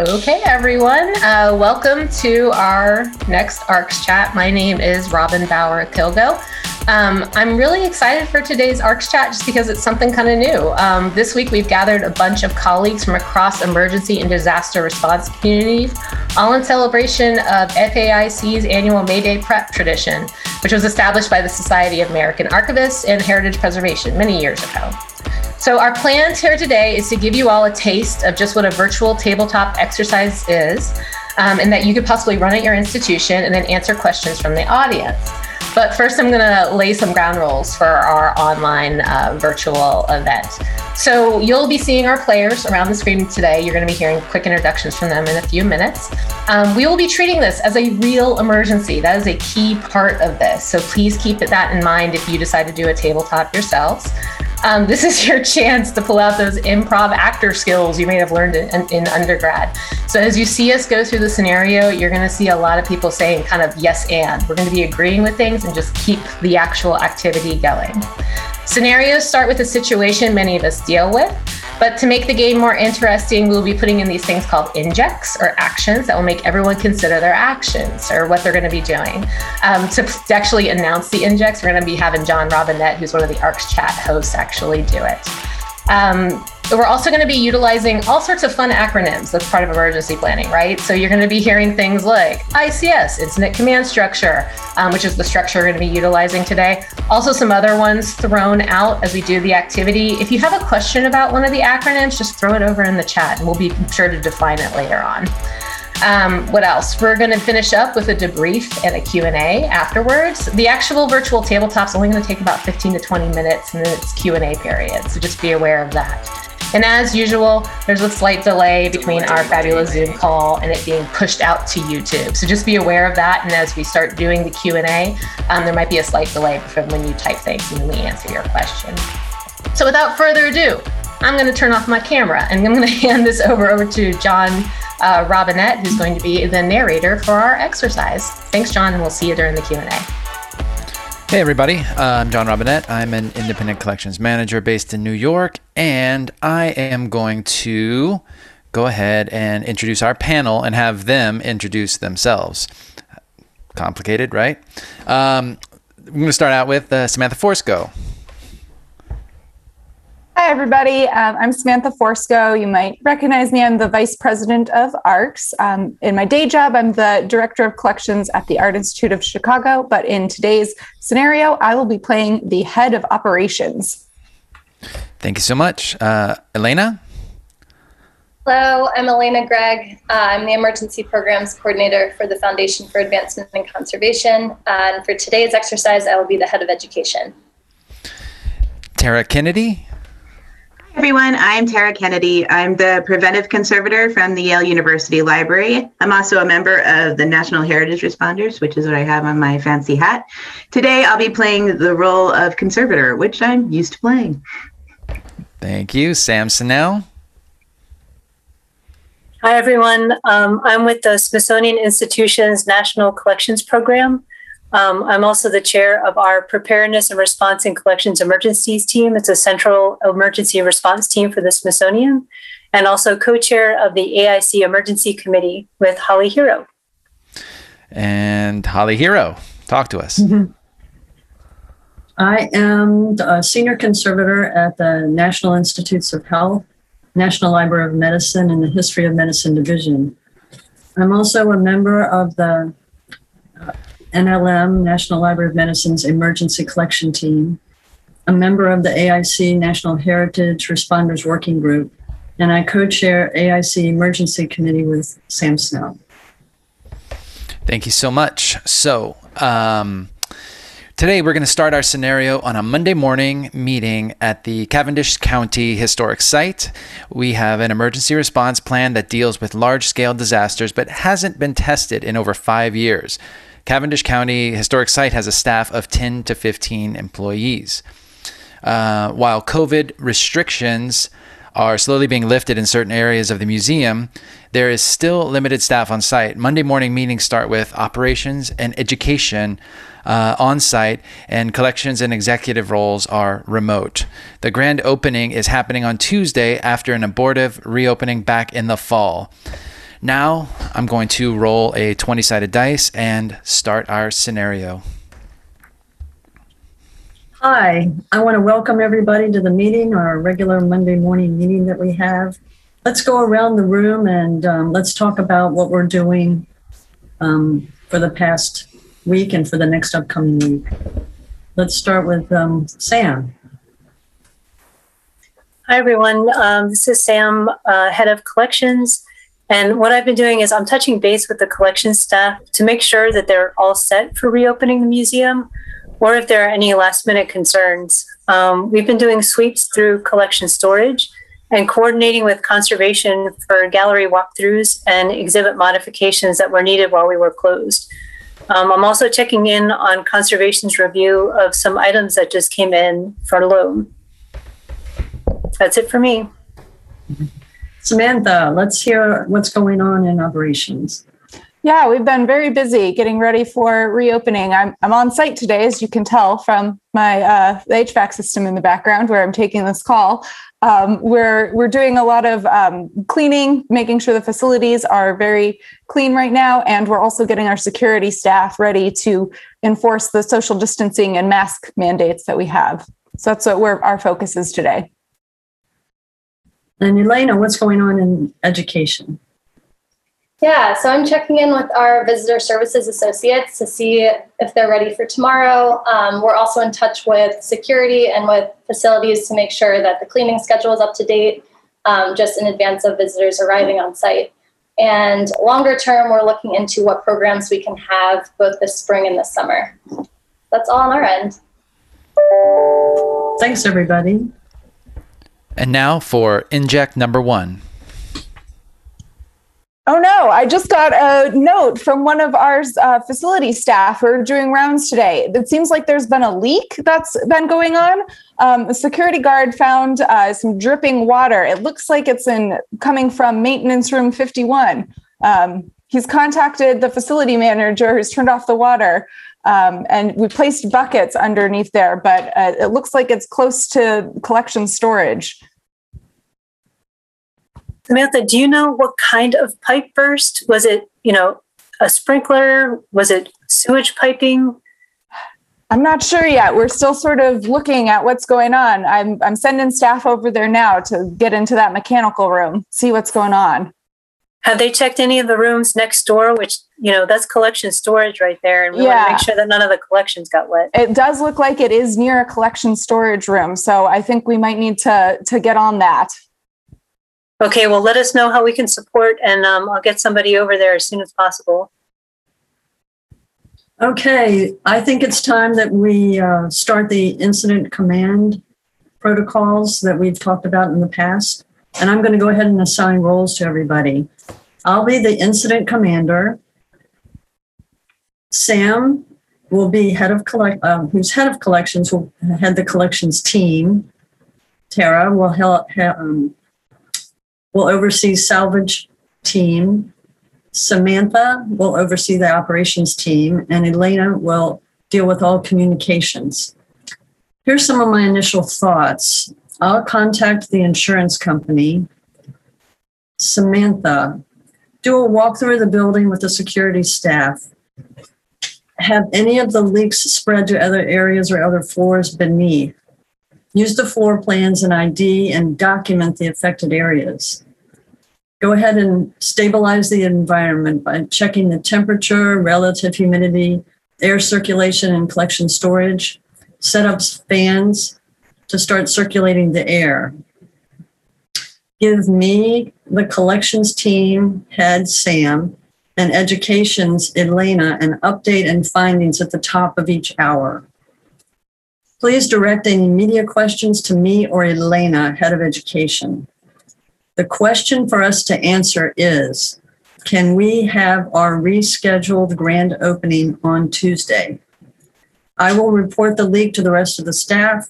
Okay, everyone, uh, welcome to our next ARCS chat. My name is Robin Bauer Kilgo. Um, I'm really excited for today's ARCS chat just because it's something kind of new. Um, this week, we've gathered a bunch of colleagues from across emergency and disaster response communities, all in celebration of FAIC's annual May Day prep tradition, which was established by the Society of American Archivists and Heritage Preservation many years ago. So, our plan here today is to give you all a taste of just what a virtual tabletop exercise is, um, and that you could possibly run at your institution and then answer questions from the audience. But first, I'm going to lay some ground rules for our online uh, virtual event. So, you'll be seeing our players around the screen today. You're going to be hearing quick introductions from them in a few minutes. Um, we will be treating this as a real emergency. That is a key part of this. So, please keep that in mind if you decide to do a tabletop yourselves. Um, this is your chance to pull out those improv actor skills you may have learned in, in, undergrad. So, as you see us go through the scenario, you're going to see a lot of people saying kind of yes and. We're going to be agreeing with things and just keep the actual activity going. Scenarios start with a situation many of us deal with. But to make the game more interesting, we'll be putting in these things called injects or actions that will make everyone consider their actions or what they're going to be doing. Um, to actually announce the injects, we're going to be having John Robinette, who's one of the ARCS chat hosts, actually do it. Um, we're also going to be utilizing all sorts of fun acronyms. That's part of emergency planning, right? So you're going to be hearing things like ICS, Incident Command Structure, um, which is the structure we're going to be utilizing today. Also, some other ones thrown out as we do the activity. If you have a question about one of the acronyms, just throw it over in the chat and we'll be sure to define it later on. Um, what else? We're going to finish up with a debrief and a Q&A afterwards. The actual virtual tabletop's only going to take about 15 to 20 minutes and then it's Q&A period. So just be aware of that. And as usual, there's a slight delay between our fabulous Zoom call and it being pushed out to YouTube. So just be aware of that. And as we start doing the Q&A, um, there might be a slight delay from when you type things and we answer your question. So without further ado, I'm going to turn off my camera and I'm going to hand this over, over to John uh, Robinette, who's going to be the narrator for our exercise. Thanks, John, and we'll see you during the Q&A. Hey, everybody. Uh, I'm John Robinette. I'm an independent collections manager based in New York, and I am going to go ahead and introduce our panel and have them introduce themselves. Complicated, right? Um, I'm going to start out with uh, Samantha Forsko. Hi, everybody. Um, I'm Samantha Forsko. You might recognize me. I'm the Vice President of ARCS. Um, in my day job, I'm the Director of Collections at the Art Institute of Chicago. But in today's scenario, I will be playing the Head of Operations. Thank you so much. Uh, Elena? Hello, I'm Elena Gregg. Uh, I'm the Emergency Programs Coordinator for the Foundation for Advancement and Conservation. and for today's exercise, I will be the Head of Education. Tara Kennedy? Everyone. I'm Tara Kennedy. I'm the preventive conservator from the Yale University Library. I'm also a member of the National Heritage Responders, which is what I have on my fancy hat. Today, I'll be playing the role of conservator, which I'm used to playing. Thank you. Sam Snell. Hi, everyone. Um, I'm with the Smithsonian Institution's National Collections Program. Um, I'm also the chair of our Preparedness and Response in Collections Emergencies team. It's a central emergency response team for the Smithsonian, and also co chair of the AIC Emergency Committee with Holly Herro. And Holly Herro, talk to us. Mm-hmm. I am a senior conservator at the National Institutes of Health, National Library of Medicine, and the History of Medicine Division. I'm also a member of the NLM, National Library of Medicine's Emergency Collection Team, a member of the AIC National Heritage Responders Working Group, and I co chair AIC Emergency Committee with Sam Snell. Thank you so much. So, um, Today, we're going to start our scenario on a Monday morning meeting at the Cavendish County Historic Site. We have an emergency response plan that deals with large scale disasters but hasn't been tested in over five years. Cavendish County Historic Site has a staff of 10 to 15 employees. Uh, while COVID restrictions are slowly being lifted in certain areas of the museum, there is still limited staff on site. Monday morning meetings start with operations and education uh, on site, and collections and executive roles are remote. The grand opening is happening on Tuesday after an abortive reopening back in the fall. Now I'm going to roll a 20 sided dice and start our scenario. Hi, I want to welcome everybody to the meeting, our regular Monday morning meeting that we have. Let's go around the room and um, let's talk about what we're doing um, for the past week and for the next upcoming week. Let's start with um, Sam. Hi, everyone. Um, this is Sam, uh, head of collections. And what I've been doing is I'm touching base with the collection staff to make sure that they're all set for reopening the museum or if there are any last minute concerns. Um, we've been doing sweeps through collection storage and coordinating with conservation for gallery walkthroughs and exhibit modifications that were needed while we were closed. Um, I'm also checking in on conservation's review of some items that just came in for loan. That's it for me. Samantha, let's hear what's going on in operations. Yeah, we've been very busy getting ready for reopening. I'm, I'm on site today, as you can tell from my uh, HVAC system in the background where I'm taking this call. Um, we're we're doing a lot of um, cleaning, making sure the facilities are very clean right now, and we're also getting our security staff ready to enforce the social distancing and mask mandates that we have. So that's what our focus is today. And Elena, what's going on in education? Yeah, so I'm checking in with our visitor services associates to see if they're ready for tomorrow. Um, we're also in touch with security and with facilities to make sure that the cleaning schedule is up to date um, just in advance of visitors arriving on site. And longer term, we're looking into what programs we can have both this spring and this summer. That's all on our end. Thanks, everybody. And now for inject number one. Oh no, I just got a note from one of our uh, facility staff who are doing rounds today. It seems like there's been a leak that's been going on. Um, a security guard found uh, some dripping water. It looks like it's in coming from maintenance room 51. Um, he's contacted the facility manager who's turned off the water. Um, and we placed buckets underneath there, but uh, it looks like it's close to collection storage. Samantha, do you know what kind of pipe burst? Was it, you know, a sprinkler? Was it sewage piping? I'm not sure yet. We're still sort of looking at what's going on. I'm I'm sending staff over there now to get into that mechanical room, see what's going on. Have they checked any of the rooms next door? Which you know that's collection storage right there, and we want to make sure that none of the collections got wet. It does look like it is near a collection storage room, so I think we might need to to get on that. Okay, well, let us know how we can support, and um, I'll get somebody over there as soon as possible. Okay, I think it's time that we uh, start the incident command protocols that we've talked about in the past. And I'm going to go ahead and assign roles to everybody. I'll be the incident commander. Sam will be head of collect, um, who's head of collections, will head the collections team. Tara will help, um, will oversee salvage team. Samantha will oversee the operations team, and Elena will deal with all communications. Here's some of my initial thoughts. I'll contact the insurance company. Samantha, do a walkthrough of the building with the security staff. Have any of the leaks spread to other areas or other floors beneath? Use the floor plans and ID and document the affected areas go ahead and stabilize the environment by checking the temperature, relative humidity, air circulation, and collection storage. Set up fans to start circulating the air. Give me, the collections team head, Sam, and education's Elena an update and findings at the top of each hour. Please direct any media questions to me or Elena, head of education. The question for us to answer is Can we have our rescheduled grand opening on Tuesday? I will report the leak to the rest of the staff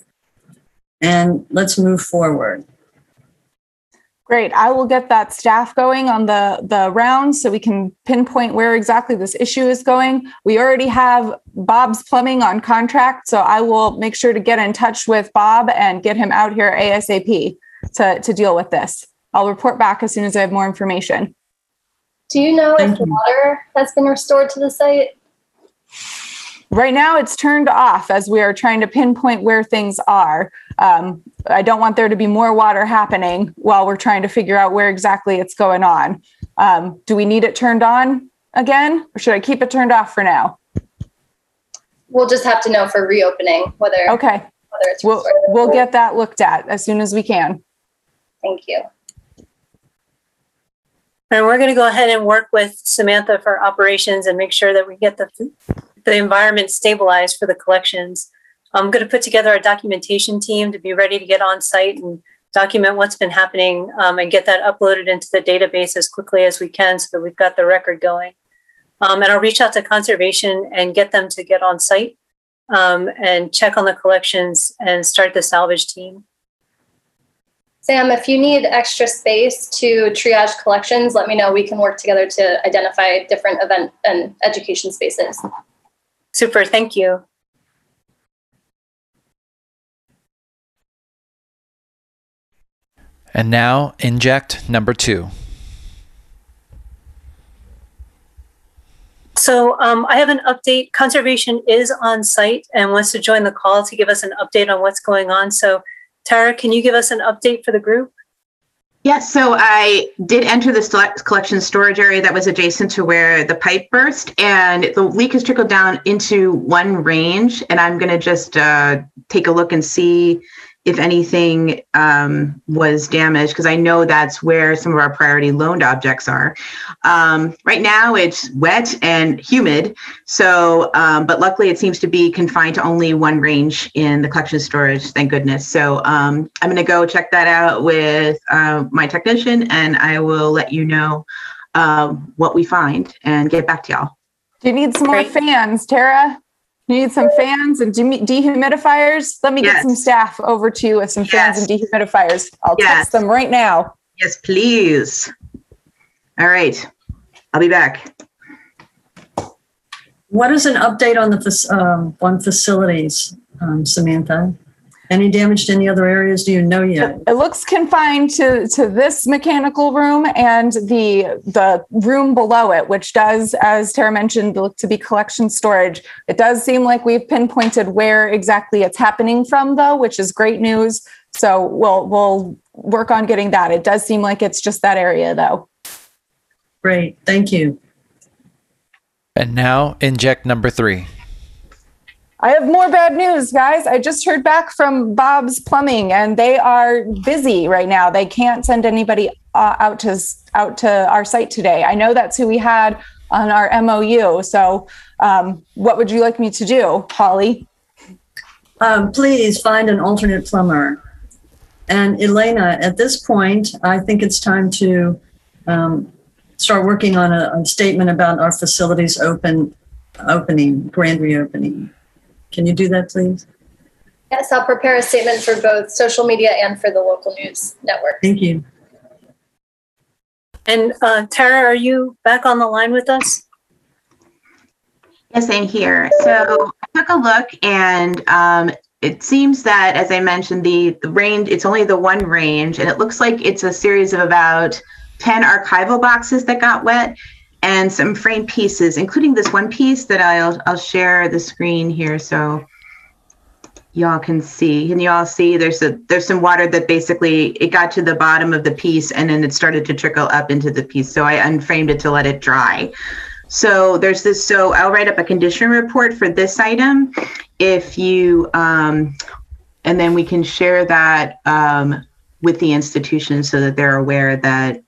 and let's move forward. Great. I will get that staff going on the the rounds so we can pinpoint where exactly this issue is going. We already have Bob's plumbing on contract, so I will make sure to get in touch with Bob and get him out here ASAP to to deal with this. I'll report back as soon as I have more information. Do you know Thank if you. water has been restored to the site? Right now, it's turned off as we are trying to pinpoint where things are. Um, I don't want there to be more water happening while we're trying to figure out where exactly it's going on. Um, do we need it turned on again, or should I keep it turned off for now? We'll just have to know for reopening whether, Okay, whether it's we'll we'll get that looked at as soon as we can. Thank you. And we're going to go ahead and work with Samantha for operations and make sure that we get the, the environment stabilized for the collections. I'm going to put together a documentation team to be ready to get on site and document what's been happening um, and get that uploaded into the database as quickly as we can so that we've got the record going. Um, and I'll reach out to conservation and get them to get on site um, and check on the collections and start the salvage team. Sam, if you need extra space to triage collections, let me know. We can work together to identify different event and education spaces. Super, thank you. And now, inject number two. So um, I have an update. Conservation is on site and wants to join the call to give us an update on what's going on. So Tara, can you give us an update for the group? Yes, so I did enter the collection storage area that was adjacent to where the pipe burst, and the leak has trickled down into one range. And I'm going to just uh, take a look and see if anything um, was damaged, because I know that's where some of our priority loaned objects are. Um, right now, it's wet and humid, so um, but luckily it seems to be confined to only one range in the collection storage. Thank goodness. So um, I'm going to go check that out with uh, my technician, and I will let you know um, what we find and get back to y'all. Do you need some more fans, Tara? You need some fans and dehum- dehumidifiers? Let me get some staff over to you with some fans and dehumidifiers. I'll Yes. text them right now. Yes, please. All right, I'll be back. What is an update on the, fac- um, on facilities, um, Samantha? Any damage to any other areas? Do you know yet? It looks confined to, to this mechanical room and the, the room below it, which does, as Tara mentioned, look to be collection storage. It does seem like we've pinpointed where exactly it's happening from though, which is great news. So we'll, we'll work on getting that. It does seem like it's just that area though. Great, thank you. And now, inject number three. I have more bad news, guys. I just heard back from Bob's Plumbing, and they are busy right now. They can't send anybody uh, out to out to our site today. I know that's who we had on our MOU. So, um, what would you like me to do, Holly? Um, please find an alternate plumber. And Elena, at this point, I think it's time to um, start working on a, a statement about our facilities open, opening, grand reopening. Can you do that, please? Yes, I'll prepare a statement for both social media and for the local news network. Thank you. And uh, Tara, are you back on the line with us? Yes, I'm here. So I took a look and um, it seems that, as I mentioned, the, the range, it's only the one range and it looks like it's a series of about 10 archival boxes that got wet and some frame pieces, including this one piece that I'll, I'll share the screen here so y'all can see. Can you all see? There's a, there's some water that basically, it got to the bottom of the piece and then it started to trickle up into the piece. So I unframed it to let it dry. So there's this, so I'll write up a condition report for this item. If you, um, and then we can share that, um, with the institution so that they're aware that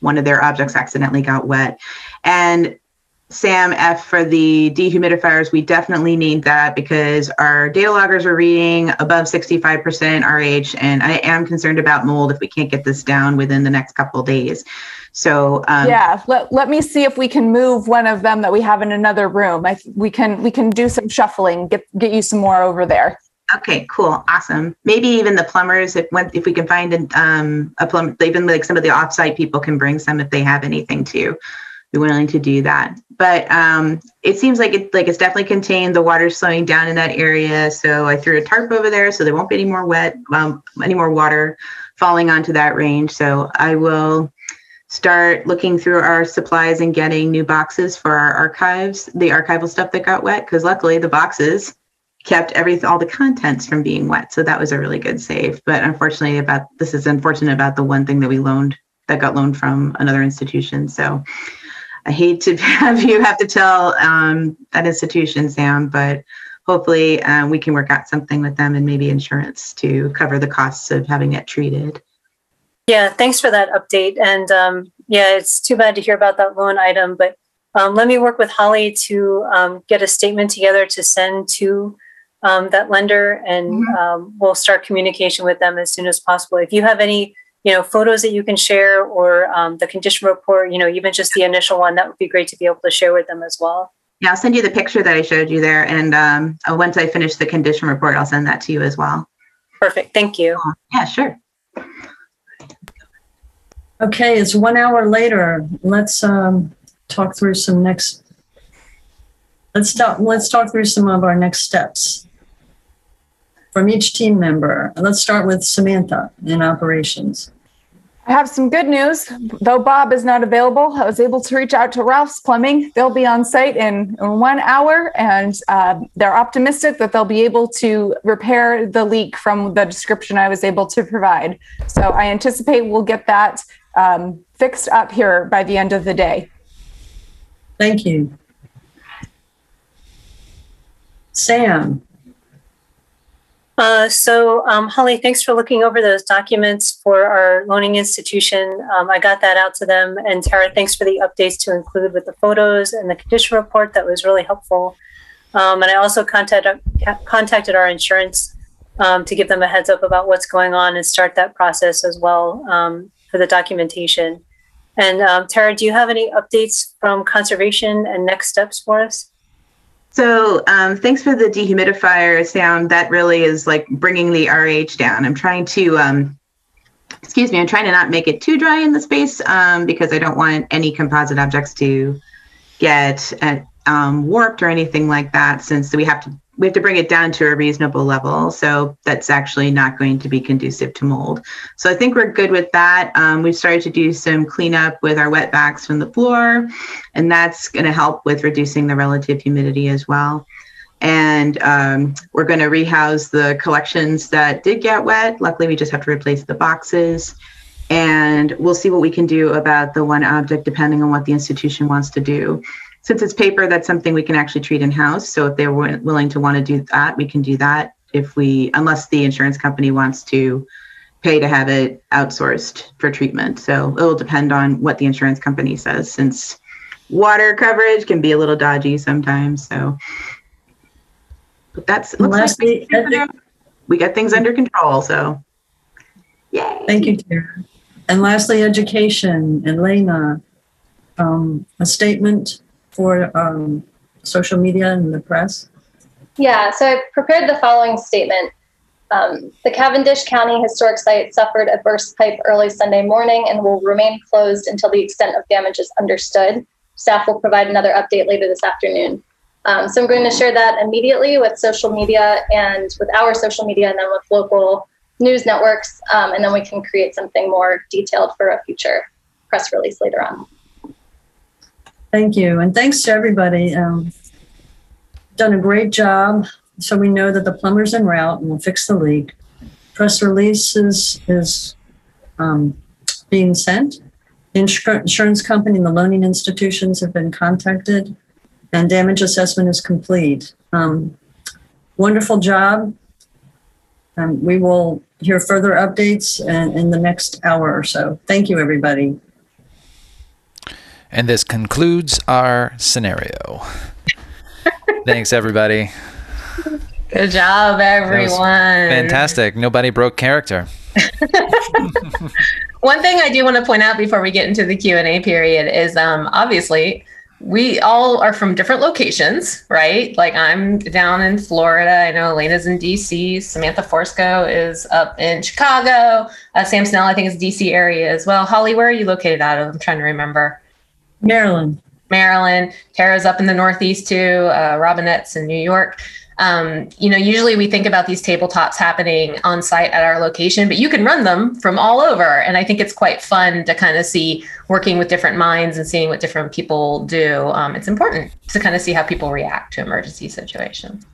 one of their objects accidentally got wet. And Sam F for the dehumidifiers, we definitely need that because our data loggers are reading above 65% RH, and I am concerned about mold if we can't get this down within the next couple days. So um, yeah, let, let me see if we can move one of them that we have in another room. I we can we can do some shuffling, get get you some more over there. Okay, cool, awesome. Maybe even the plumbers, if if we can find an, um, a plumber, even like some of the offsite people can bring some if they have anything too. Be willing to do that. But um, it seems like it like it's definitely contained. The water's slowing down in that area, so I threw a tarp over there so there won't be any more wet, um, any more water falling onto that range. So I will start looking through our supplies and getting new boxes for our archives, the archival stuff that got wet, because luckily the boxes kept every all the contents from being wet. So that was a really good save. But unfortunately, about this is unfortunate about the one thing that we loaned that got loaned from another institution. So I hate to have you have to tell um, that institution, Sam, but hopefully um, we can work out something with them and maybe insurance to cover the costs of having it treated. Yeah, thanks for that update. And um, yeah, it's too bad to hear about that loan item, but um, let me work with Holly to um, get a statement together to send to um, that lender, and Mhm. um, we'll start communication with them as soon as possible. If you have any, you know, photos that you can share or um, the condition report, you know, even just the initial one, that would be great to be able to share with them as well. Yeah, I'll send you the picture that I showed you there. And um, uh, once I finish the condition report, I'll send that to you as well. Perfect. Thank you. Yeah, sure. Okay, it's one hour later. Let's um, talk through some next. Let's talk. Let's talk through some of our next steps from each team member. Let's start with Samantha in operations. I have some good news. Though Bob is not available, I was able to reach out to Ralph's Plumbing. They'll be on site in, in one hour, and uh, they're optimistic that they'll be able to repair the leak from the description I was able to provide. So I anticipate we'll get that um, fixed up here by the end of the day. Thank you. Sam, Uh, so, um, Holly, thanks for looking over those documents for our loaning institution. Um, I got that out to them. And Tara, thanks for the updates to include with the photos and the condition report. That was really helpful. Um, and I also contacted, contacted our insurance um, to give them a heads up about what's going on and start that process as well um, for the documentation. And um, Tara, do you have any updates from conservation and next steps for us? So um, thanks for the dehumidifier, Sam. That really is like bringing the RH down. I'm trying to, um, excuse me, I'm trying to not make it too dry in the space um, because I don't want any composite objects to get uh, um, warped or anything like that. Since we have to, we have to bring it down to a reasonable level. So that's actually not going to be conducive to mold. So I think we're good with that. Um, we've started to do some cleanup with our wet backs from the floor and that's going to help with reducing the relative humidity as well. And um, we're going to rehouse the collections that did get wet. Luckily, we just have to replace the boxes. And we'll see what we can do about the one object depending on what the institution wants to do. Since it's paper, that's something we can actually treat in house. So if they're wi- willing to want to do that, we can do that. If we, unless the insurance company wants to pay to have it outsourced for treatment. So it'll depend on what the insurance company says since water coverage can be a little dodgy sometimes. So, but that's it looks like we, we got things under control. So, yay! thank you, Tara. And lastly, education. Elena, um, a statement for um, social media and the press. Yeah, so I prepared the following statement. Um, the Cavendish County Historic Site suffered a burst pipe early Sunday morning and will remain closed until the extent of damage is understood. Staff will provide another update later this afternoon. Um, so I'm going to share that immediately with social media and with our social media and then with local news networks. Um, and then we can create something more detailed for a future press release later on. Thank you. And thanks to everybody. Um, done a great job. So we know that the plumber's en route and will fix the leak. Press release is, is um, being sent. Insur- insurance company and the loaning institutions have been contacted and damage assessment is complete. Um, wonderful job. Um, we will hear further updates in, in the next hour or so. Thank you, everybody. And this concludes our scenario. Thanks, everybody. Good job, everyone. Fantastic. Nobody broke character. One thing I do want to point out before we get into the Q and A period is, um, obviously, we all are from different locations, right? Like I'm down in Florida. I know Elena's in DC. Samantha Forsko is up in Chicago. Uh, Sam Snell, I think, is DC area as well. Holly, where are you located out of? I'm trying to remember. Marilyn. Maryland. Tara's up in the Northeast too. Uh, Robinette's in New York. um, you know, usually we think about these tabletops happening on site at our location, but you can run them from all over. And I think it's quite fun to kind of see working with different minds and seeing what different people do. Um, it's important to kind of see how people react to emergency situations.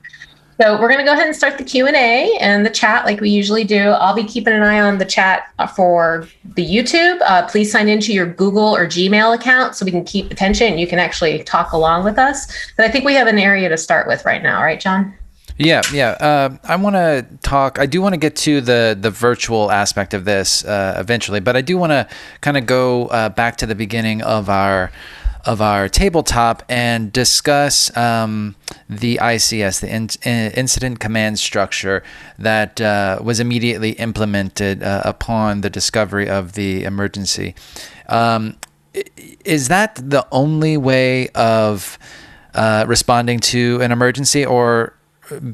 So we're going to go ahead and start the Q&A and the chat like we usually do. I'll be keeping an eye on the chat for the YouTube. Uh, please sign into your Google or Gmail account so we can keep attention. You can actually talk along with us. But I think we have an area to start with right now, right, John? Yeah, yeah. Uh, I want to talk. I do want to get to the the virtual aspect of this uh, eventually, but I do want to kind of go uh, back to the beginning of our of our tabletop and discuss um, the ICS, the in- incident command structure that uh, was immediately implemented uh, upon the discovery of the emergency. Um, is that the only way of uh, responding to an emergency, or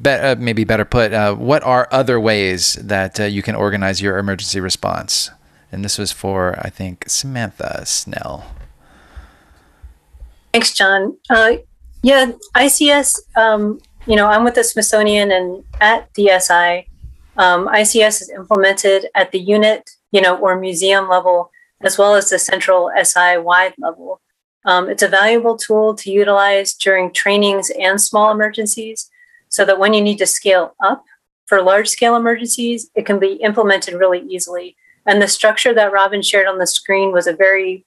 be- uh, maybe better put, uh, what are other ways that uh, you can organize your emergency response? And this was for, I think, Samantha Snell. Thanks, John. Uh, yeah, ICS, um, you know, I'm with the Smithsonian and at DSI, um, ICS is implemented at the unit, you know, or museum level, as well as the central SI wide level. Um, it's a valuable tool to utilize during trainings and small emergencies so that when you need to scale up for large scale emergencies, it can be implemented really easily. And the structure that Robin shared on the screen was a very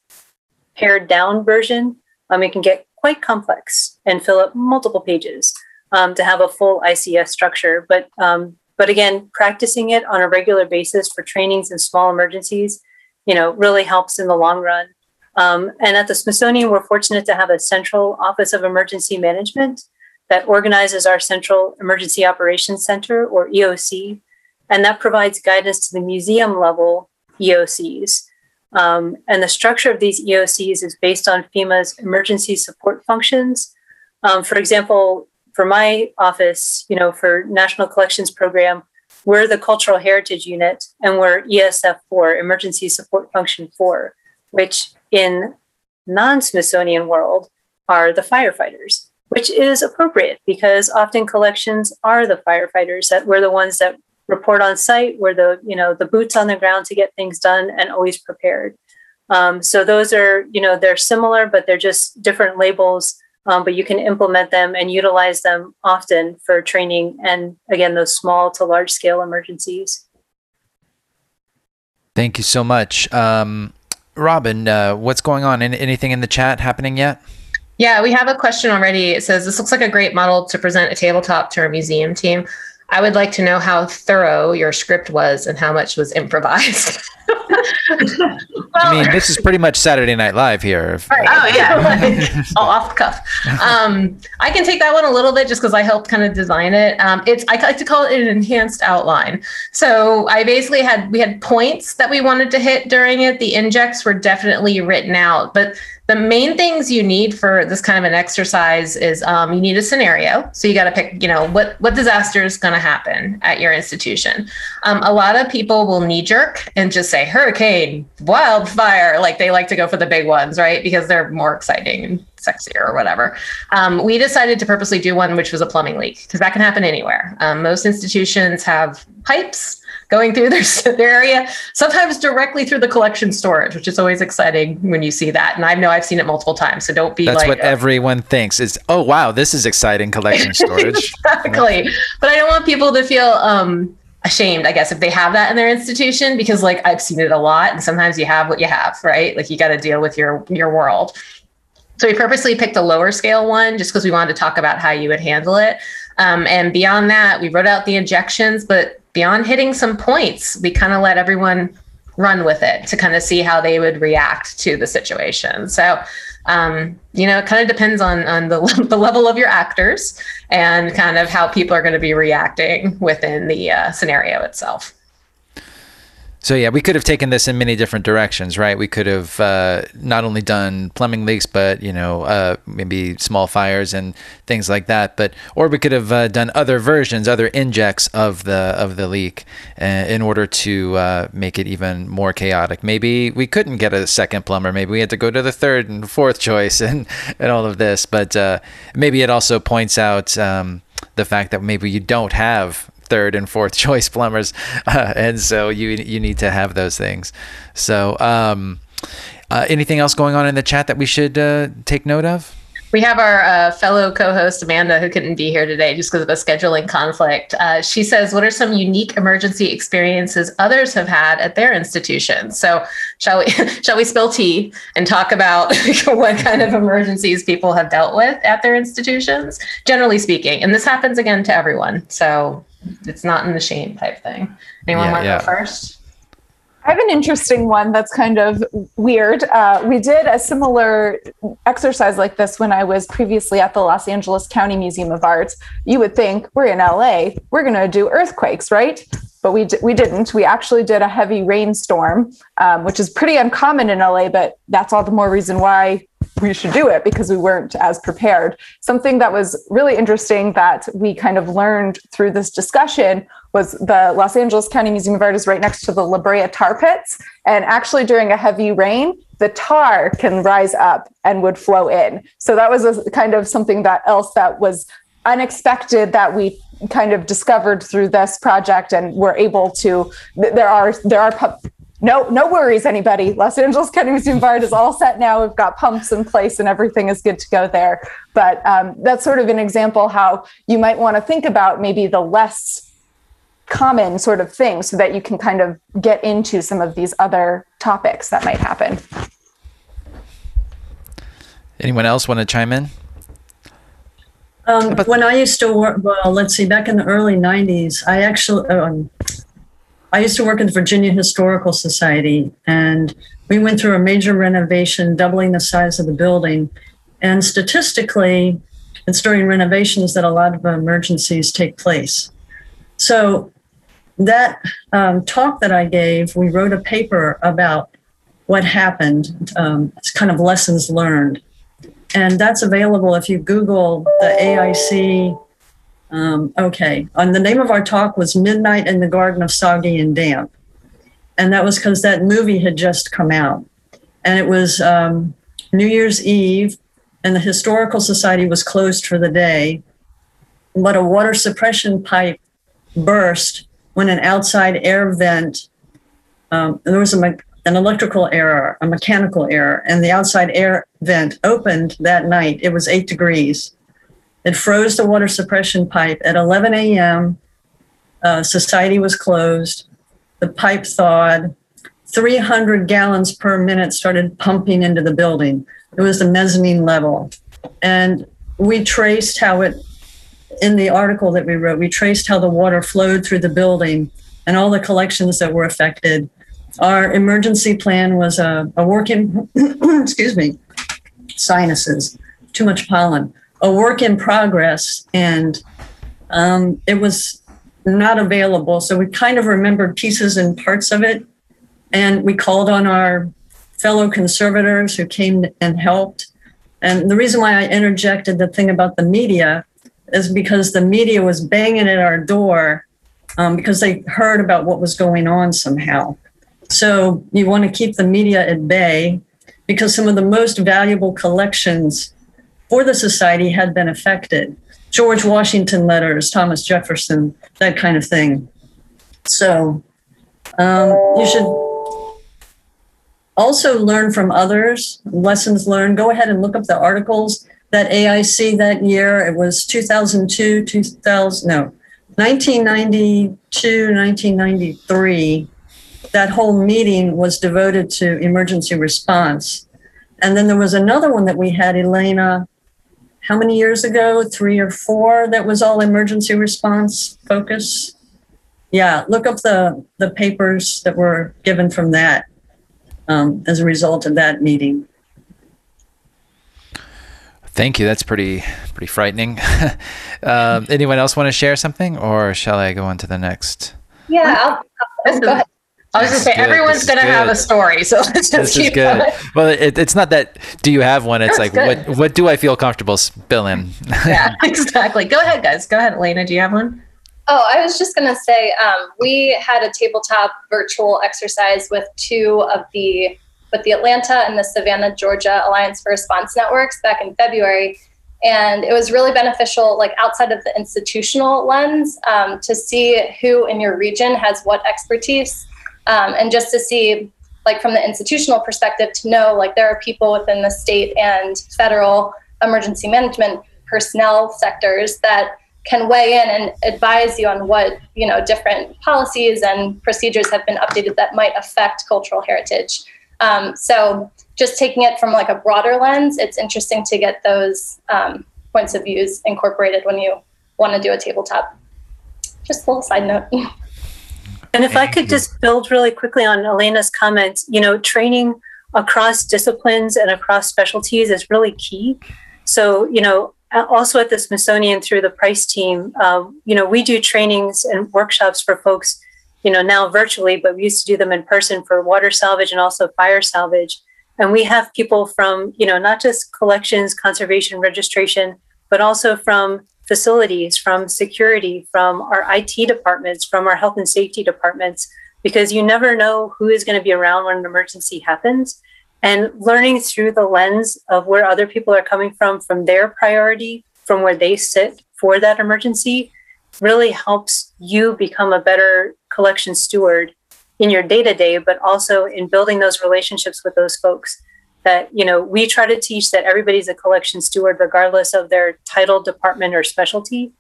pared down version um, it can get quite complex and fill up multiple pages um, to have a full ICS structure. But um, but again, practicing it on a regular basis for trainings and small emergencies, you know, really helps in the long run. Um, and at the Smithsonian, we're fortunate to have a central Office of Emergency Management that organizes our Central Emergency Operations Center, or EOC, and that provides guidance to the museum level EOCs. Um, and the structure of these EOCs is based on FEMA's emergency support functions. Um, for example, for my office, you know, for National Collections Program, we're the Cultural Heritage Unit and we're ESF 4, Emergency Support Function 4, which in non Smithsonian world are the firefighters, which is appropriate because often collections are the firefighters that we're the ones that report on site where the you know the boots on the ground to get things done and always prepared. Um, so those are you know they're similar but they're just different labels um, but you can implement them and utilize them often for training and again those small to large scale emergencies. Thank you so much. Um, robin uh, what's going on? Anything in the chat happening yet? Yeah we have a question already. It says this looks like a great model to present a tabletop to our museum team I would like to know how thorough your script was and how much was improvised. well, I mean, this is pretty much Saturday Night Live here. Right. Oh yeah, all off the cuff. Um, I can take that one a little bit just because I helped kind of design it. Um, it's I like to call it an enhanced outline. So I basically had we had points that we wanted to hit during it. The injects were definitely written out, but the main things you need for this kind of an exercise is um, you need a scenario. So you got to pick, you know, what what disaster is going to happen at your institution. Um, a lot of people will knee jerk and just say hurricane, wildfire, like they like to go for the big ones, right? Because they're more exciting and sexier or whatever. Um, we decided to purposely do one which was a plumbing leak because that can happen anywhere. Um, most institutions have pipes going through their, their area, sometimes directly through the collection storage, which is always exciting when you see that. And I know I've seen it multiple times. So don't be That's like, what uh, everyone thinks is, oh, wow, this is exciting collection storage. exactly. But I don't want people to feel, um, ashamed, I guess, if they have that in their institution, because like I've seen it a lot, and sometimes you have what you have, right? Like you got to deal with your your world. So we purposely picked a lower scale one just because we wanted to talk about how you would handle it. Um, and beyond that, we wrote out the injections, but beyond hitting some points, we kind of let everyone run with it to kind of see how they would react to the situation. So, um, you know, it kind of depends on on the the level of your actors and kind of how people are going to be reacting within the uh, scenario itself. So yeah, we could have taken this in many different directions, right? We could have uh, not only done plumbing leaks, but you know, uh, maybe small fires and things like that. But or we could have uh, done other versions, other injects of the of the leak, uh, in order to uh, make it even more chaotic. Maybe we couldn't get a second plumber. Maybe we had to go to the third and fourth choice, and and all of this. But uh, maybe it also points out. Um, the fact that maybe you don't have third and fourth choice plumbers, uh, and so you you need to have those things. So, um, uh, anything else going on in the chat that we should uh, take note of? We have our uh, fellow co host, Amanda, who couldn't be here today just because of a scheduling conflict. Uh, she says, What are some unique emergency experiences others have had at their institutions? So, shall we, shall we spill tea and talk about what kind of emergencies people have dealt with at their institutions, generally speaking? And this happens again to everyone. So, it's not in the shame type thing. Anyone Yeah, want to yeah. go first? I have an interesting one that's kind of weird. Uh, we did a similar exercise like this when I was previously at the Los Angeles County Museum of Art. You would think we're in LA, we're going to do earthquakes, right? But we, d- we didn't. We actually did a heavy rainstorm, um, which is pretty uncommon in LA, but that's all the more reason why we should do it because we weren't as prepared. Something that was really interesting that we kind of learned through this discussion was the Los Angeles County Museum of Art is right next to the La Brea tar pits. And actually, during a heavy rain, the tar can rise up and would flow in. So that was a kind of something that else that was unexpected that we kind of discovered through this project and were able to there are there are no no worries anybody. Los angeles county museum of art is all set now. We've got pumps in place and everything is good to go there. But um, that's sort of an example how you might want to think about maybe the less common sort of thing so that you can kind of get into some of these other topics that might happen. Anyone else want to chime in? Um, when I used to work, well, let's see, back in the early 90s, I actually, um, I used to work at the Virginia Historical Society, and we went through a major renovation, doubling the size of the building. And statistically, it's during renovations that a lot of emergencies take place. So, that um, talk that I gave, we wrote a paper about what happened. Um, it's kind of lessons learned and that's available if you Google the AIC. Um, okay, and the name of our talk was "Midnight in the Garden of Soggy and Damp," and that was because that movie had just come out, and it was um, New Year's Eve, and the Historical Society was closed for the day, but a water suppression pipe burst when an outside air vent. Um, there was a me- an electrical error, a mechanical error, and the outside air vent opened that night. It was eight degrees. It froze the water suppression pipe at 11 a.m. Uh, society was closed. The pipe thawed. 300 gallons per minute started pumping into the building. It was the mezzanine level. And we traced how it, in the article that we wrote, we traced how the water flowed through the building and all the collections that were affected our emergency plan was a, a work in excuse me sinuses too much pollen a work in progress and um, it was not available. So we kind of remembered pieces and parts of it. And we called on our fellow conservators who came and helped. And the reason why i interjected the thing about the media is because the media was banging at our door um, because they heard about what was going on somehow. So you want to keep the media at bay because some of the most valuable collections for the society had been affected. George Washington letters, Thomas Jefferson, that kind of thing. So um, you should also learn from others, lessons learned. Go ahead and look up the articles that AIC that year. It was 2002, 2000, no, 1992, 1993 that whole meeting was devoted to emergency response. And then there was another one that we had, Elena, how many years ago? Three or four, that was all emergency response focus. Yeah, look up the, the papers that were given from that um, as a result of that meeting. Thank you. That's pretty pretty frightening. um, anyone else want to share something, or shall I go on to the next? Yeah, I'll, I'll go ahead. I was going to say, good. everyone's going to have a story. So let's just This is keep good. going. Well, it, it's not that. Do you have one? It's That's like good. what what do I feel comfortable spilling? Yeah, exactly. Go ahead, guys. Go ahead, Elena. Do you have one? Oh, I was just going to say um, we had a tabletop virtual exercise with two of the with the Atlanta and the Savannah, Georgia Alliance for Response Networks back in February, And it was really beneficial, like outside of the institutional lens, um, to see who in your region has what expertise, um, and just to see, like from the institutional perspective, to know like there are people within the state and federal emergency management personnel sectors that can weigh in and advise you on what you know different policies and procedures have been updated that might affect cultural heritage. Um, so just taking it from like a broader lens, it's interesting to get those um, points of views incorporated when you want to do a tabletop. Just a little side note. And if I could just build really quickly on Elena's comments, you know, training across disciplines and across specialties is really key. So, you know, also at the Smithsonian through the Price team, uh, you know, we do trainings and workshops for folks, you know, now virtually, but we used to do them in person for water salvage and also fire salvage. And we have people from, you know, not just collections, conservation, registration, but also from facilities, from security, from our IT departments, from our health and safety departments, because you never know who is going to be around when an emergency happens and learning through the lens of where other people are coming from, from their priority, from where they sit for that emergency, really helps you become a better collection steward in your day to day, but also in building those relationships with those folks. That, you know, we try to teach that everybody's a collection steward, regardless of their title, department, or specialty.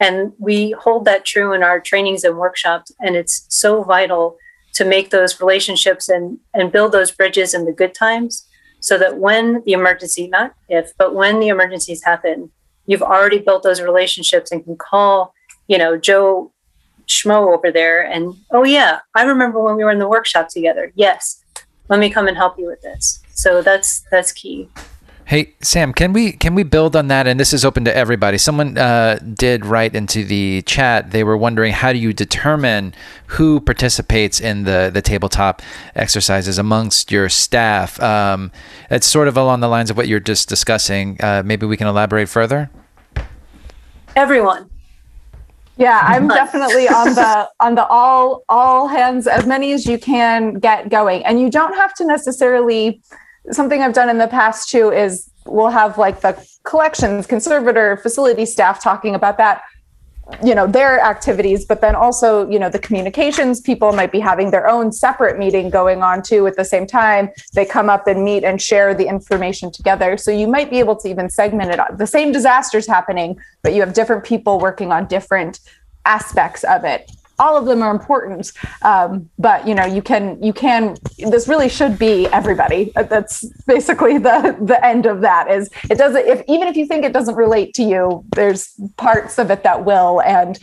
And we hold that true in our trainings and workshops. And it's so vital to make those relationships and and build those bridges in the good times so that when the emergency not if but when the emergencies happen you've already built those relationships and can call you know joe schmo over there and oh yeah i remember when we were in the workshop together yes let me come and help you with this so that's that's key Hey Sam, can we can we build on that? And this is open to everybody. Someone uh, did write into the chat. They were wondering how do you determine who participates in the the tabletop exercises amongst your staff. Um, it's sort of along the lines of what you're just discussing. Uh, maybe we can elaborate further. Everyone. Yeah, I'm definitely on the on the all all hands as many as you can get going, and you don't have to necessarily something I've done in the past too is we'll have like the collections conservator facility staff talking about that you know their activities but then also you know the communications people might be having their own separate meeting going on too at the same time. They come up and meet and share the information together. So you might be able to even segment it. The same disasters happening but you have different people working on different aspects of it all of them are important um, but you know you can you can this really should be everybody. Uh, that's basically the the end of that is it doesn't if even if you think it doesn't relate to you there's parts of it that will and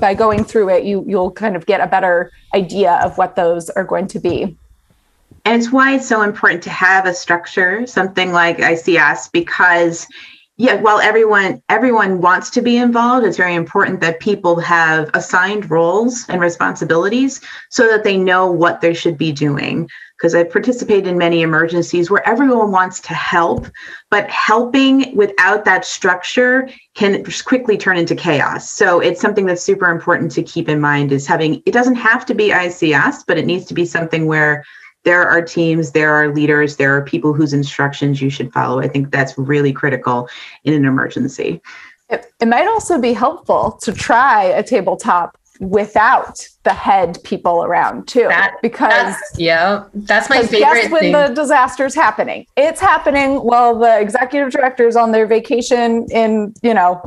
by going through it you you'll kind of get a better idea of what those are going to be. And it's why it's so important to have a structure something like ICS because yeah while everyone everyone wants to be involved. It's very important that people have assigned roles and responsibilities so that they know what they should be doing. Because i've participated in many emergencies where everyone wants to help but helping without that structure can quickly turn into chaos. So it's something that's super important to keep in mind is having it doesn't have to be ICS but it needs to be something where there are teams, there are leaders, there are people whose instructions you should follow. I think that's really critical in an emergency. It, it might also be helpful to try a tabletop without the head people around too That- because That's, yeah, that's my 'cause favorite guess when thing. the disaster's happening it's happening while the executive director's on their vacation in you know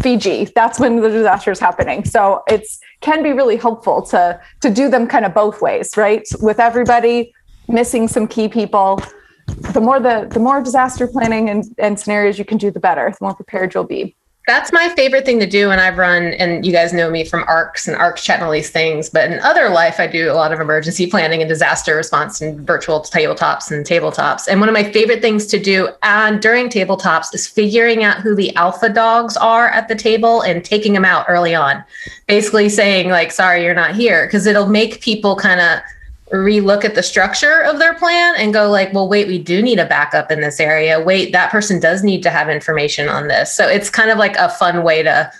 fiji. That's when the disaster is happening. So it's can be really helpful to to do them kind of both ways right? With everybody missing some key people. The more the the more disaster planning and, and scenarios you can do the better the more prepared you'll be That's my favorite thing to do. And I've run, and you guys know me from ARCS and ARCS chat and all these things. But in other life, I do a lot of emergency planning and disaster response and virtual tabletops and tabletops. And one of my favorite things to do and during tabletops is figuring out who the alpha dogs are at the table and taking them out early on. Basically saying, like, sorry, you're not here. Because it'll make people kind of relook at the structure of their plan and go like well wait we do need a backup in this area wait that person does need to have information on this so it's kind of like a fun way to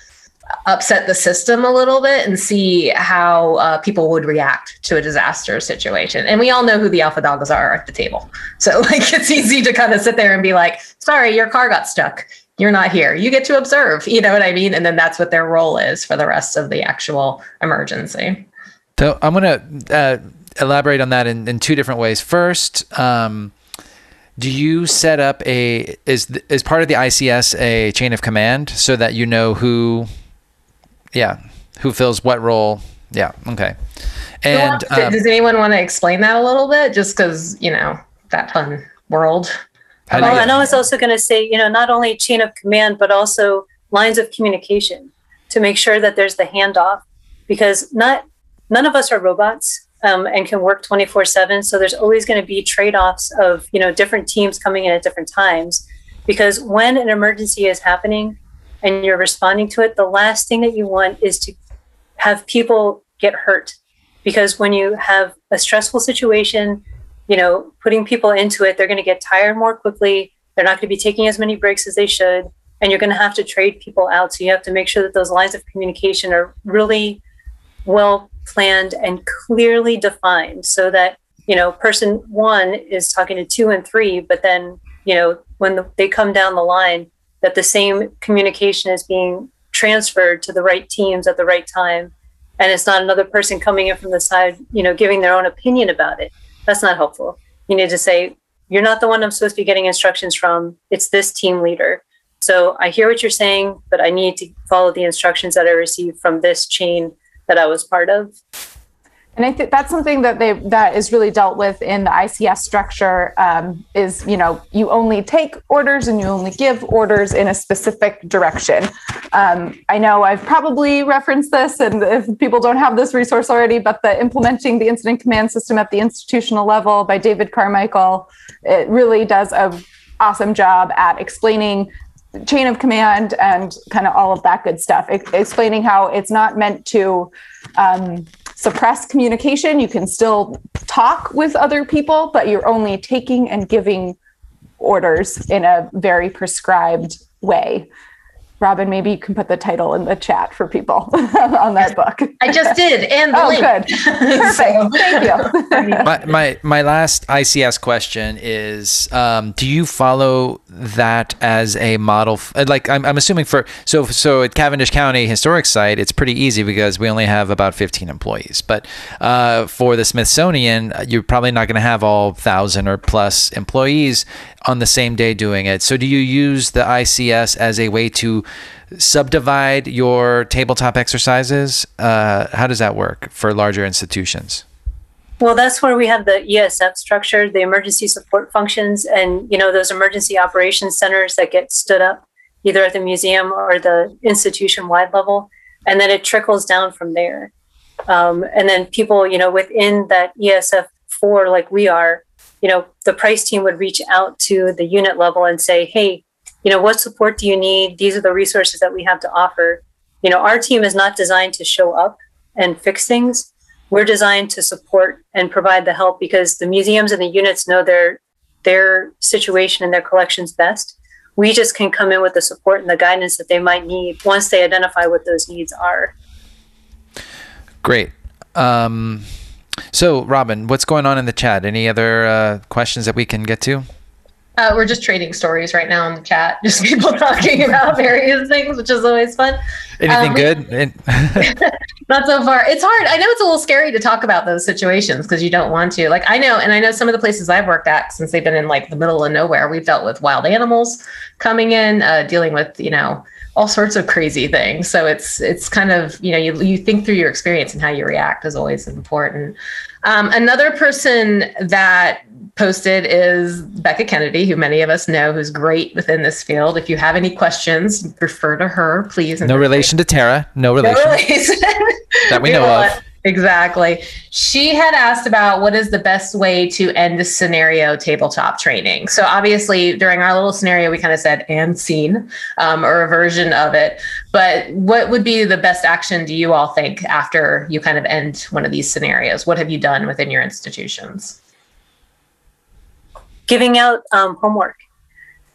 upset the system a little bit and see how uh, people would react to a disaster situation and we all know who the alpha dogs are at the table so like it's easy to kind of sit there and be like sorry your car got stuck you're not here. You get to observe, you know what I mean? And then that's what their role is for the rest of the actual emergency. So I'm going to uh, elaborate on that in, in two different ways. First, um, do you set up a is is part of the ICS a chain of command so that you know who, yeah, who fills what role? Yeah, okay. And um, does anyone want to explain that a little bit? Just because you know that fun world. Well, and I was also going to say, you know, not only chain of command, but also lines of communication to make sure that there's the handoff, because not none of us are robots um, and can work 24 7 so there's always going to be trade-offs of you know different teams coming in at different times. Because when an emergency is happening and you're responding to it the last thing that you want is to have people get hurt. Because when you have a stressful situation you know putting people into it they're going to get tired more quickly. They're not going to be taking as many breaks as they should. And you're going to have to trade people out. So you have to make sure that those lines of communication are really well planned and clearly defined so that you know person one is talking to two and three but then you know when the, they come down the line that the same communication is being transferred to the right teams at the right time. And it's not another person coming in from the side you know giving their own opinion about it. That's not helpful. You need to say you're not the one i'm supposed to be getting instructions from. It's this team leader. So i hear what you're saying but i need to follow the instructions that i received from this chain that I was part of. And I think that's something that they that is really dealt with in the ICS structure. Um, is you know you only take orders and you only give orders in a specific direction. Um, I know I've probably referenced this, and if people don't have this resource already, but the implementing the incident command system at the institutional level by David Carmichael, it really does a awesome job at explaining chain of command and kind of all of that good stuff, explaining how it's not meant to um, suppress communication. You can still talk with other people, but you're only taking and giving orders in a very prescribed way. Robin, maybe you can put the title in the chat for people on that book. I just did, and oh, link. good, perfect. Thank you. my, my my last ICS question is: um, Do you follow that as a model? F- like, I'm, I'm assuming for so so at Cavendish County Historic Site, it's pretty easy because we only have about 15 employees. But uh, for the Smithsonian, you're probably not going to have all thousand or plus employees on the same day doing it. So do you use the ICS as a way to subdivide your tabletop exercises? Uh, how does that work for larger institutions? Well, that's where we have the ESF structure, the emergency support functions, and you know those emergency operations centers that get stood up either at the museum or the institution-wide level, and then it trickles down from there. Um, and then people, you know, within that ESF four, like we are, you know, the price team would reach out to the unit level and say, hey, you know, what support do you need? These are the resources that we have to offer. You know, our team is not designed to show up and fix things. We're designed to support and provide the help because the museums and the units know their their situation and their collections best. We just can come in with the support and the guidance that they might need once they identify what those needs are. Great. Um, so, Robin, what's going on in the chat? Any other uh, questions that we can get to? Uh, we're just trading stories right now in the chat. Just people talking about various things, which is always fun. Anything um, good? not so far. It's hard. I know it's a little scary to talk about those situations because you don't want to. Like I know, and I know some of the places I've worked at since they've been in like the middle of nowhere. We've dealt with wild animals coming in, uh, dealing with you know all sorts of crazy things. So it's it's kind of you know you you think through your experience and how you react is always important. Um, another person that posted is Becca Kennedy, who many of us know, who's great within this field. If you have any questions, refer to her, please. No relation to Tara. No relation. No relation. that we know of. Exactly. She had asked about what is the best way to end a scenario tabletop training. So obviously, during our little scenario, we kind of said and scene um, or a version of it. But what would be the best action do you all think after you kind of end one of these scenarios? What have you done within your institutions? Giving out um, homework.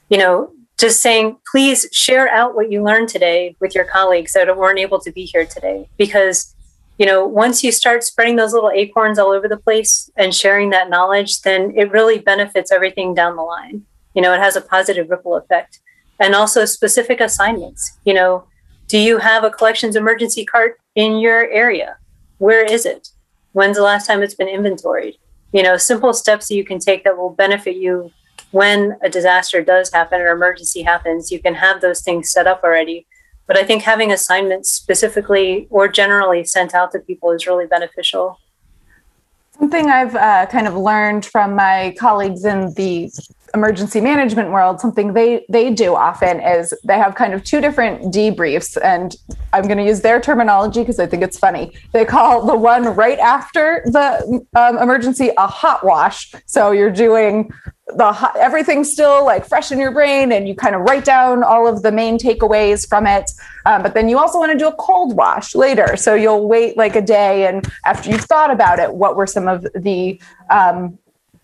You know, just saying, please share out what you learned today with your colleagues that weren't able to be here today because you know, once you start spreading those little acorns all over the place and sharing that knowledge, then it really benefits everything down the line. You know, it has a positive ripple effect. and also specific assignments. You know, do you have a collections emergency cart in your area? Where is it? When's the last time it's been inventoried? You know, simple steps that you can take that will benefit you when a disaster does happen or emergency happens. You can have those things set up already. But I think having assignments specifically or generally sent out to people is really beneficial. Something I've uh, kind of learned from my colleagues in the emergency management world, something they they do often is they have kind of two different debriefs, and I'm going to use their terminology because I think it's funny. They call the one right after the um, emergency a hot wash. So you're doing the hot, everything's still like fresh in your brain, and you kind of write down all of the main takeaways from it. Um, but then you also want to do a cold wash later. So you'll wait like a day, and after you've thought about it, what were some of the um,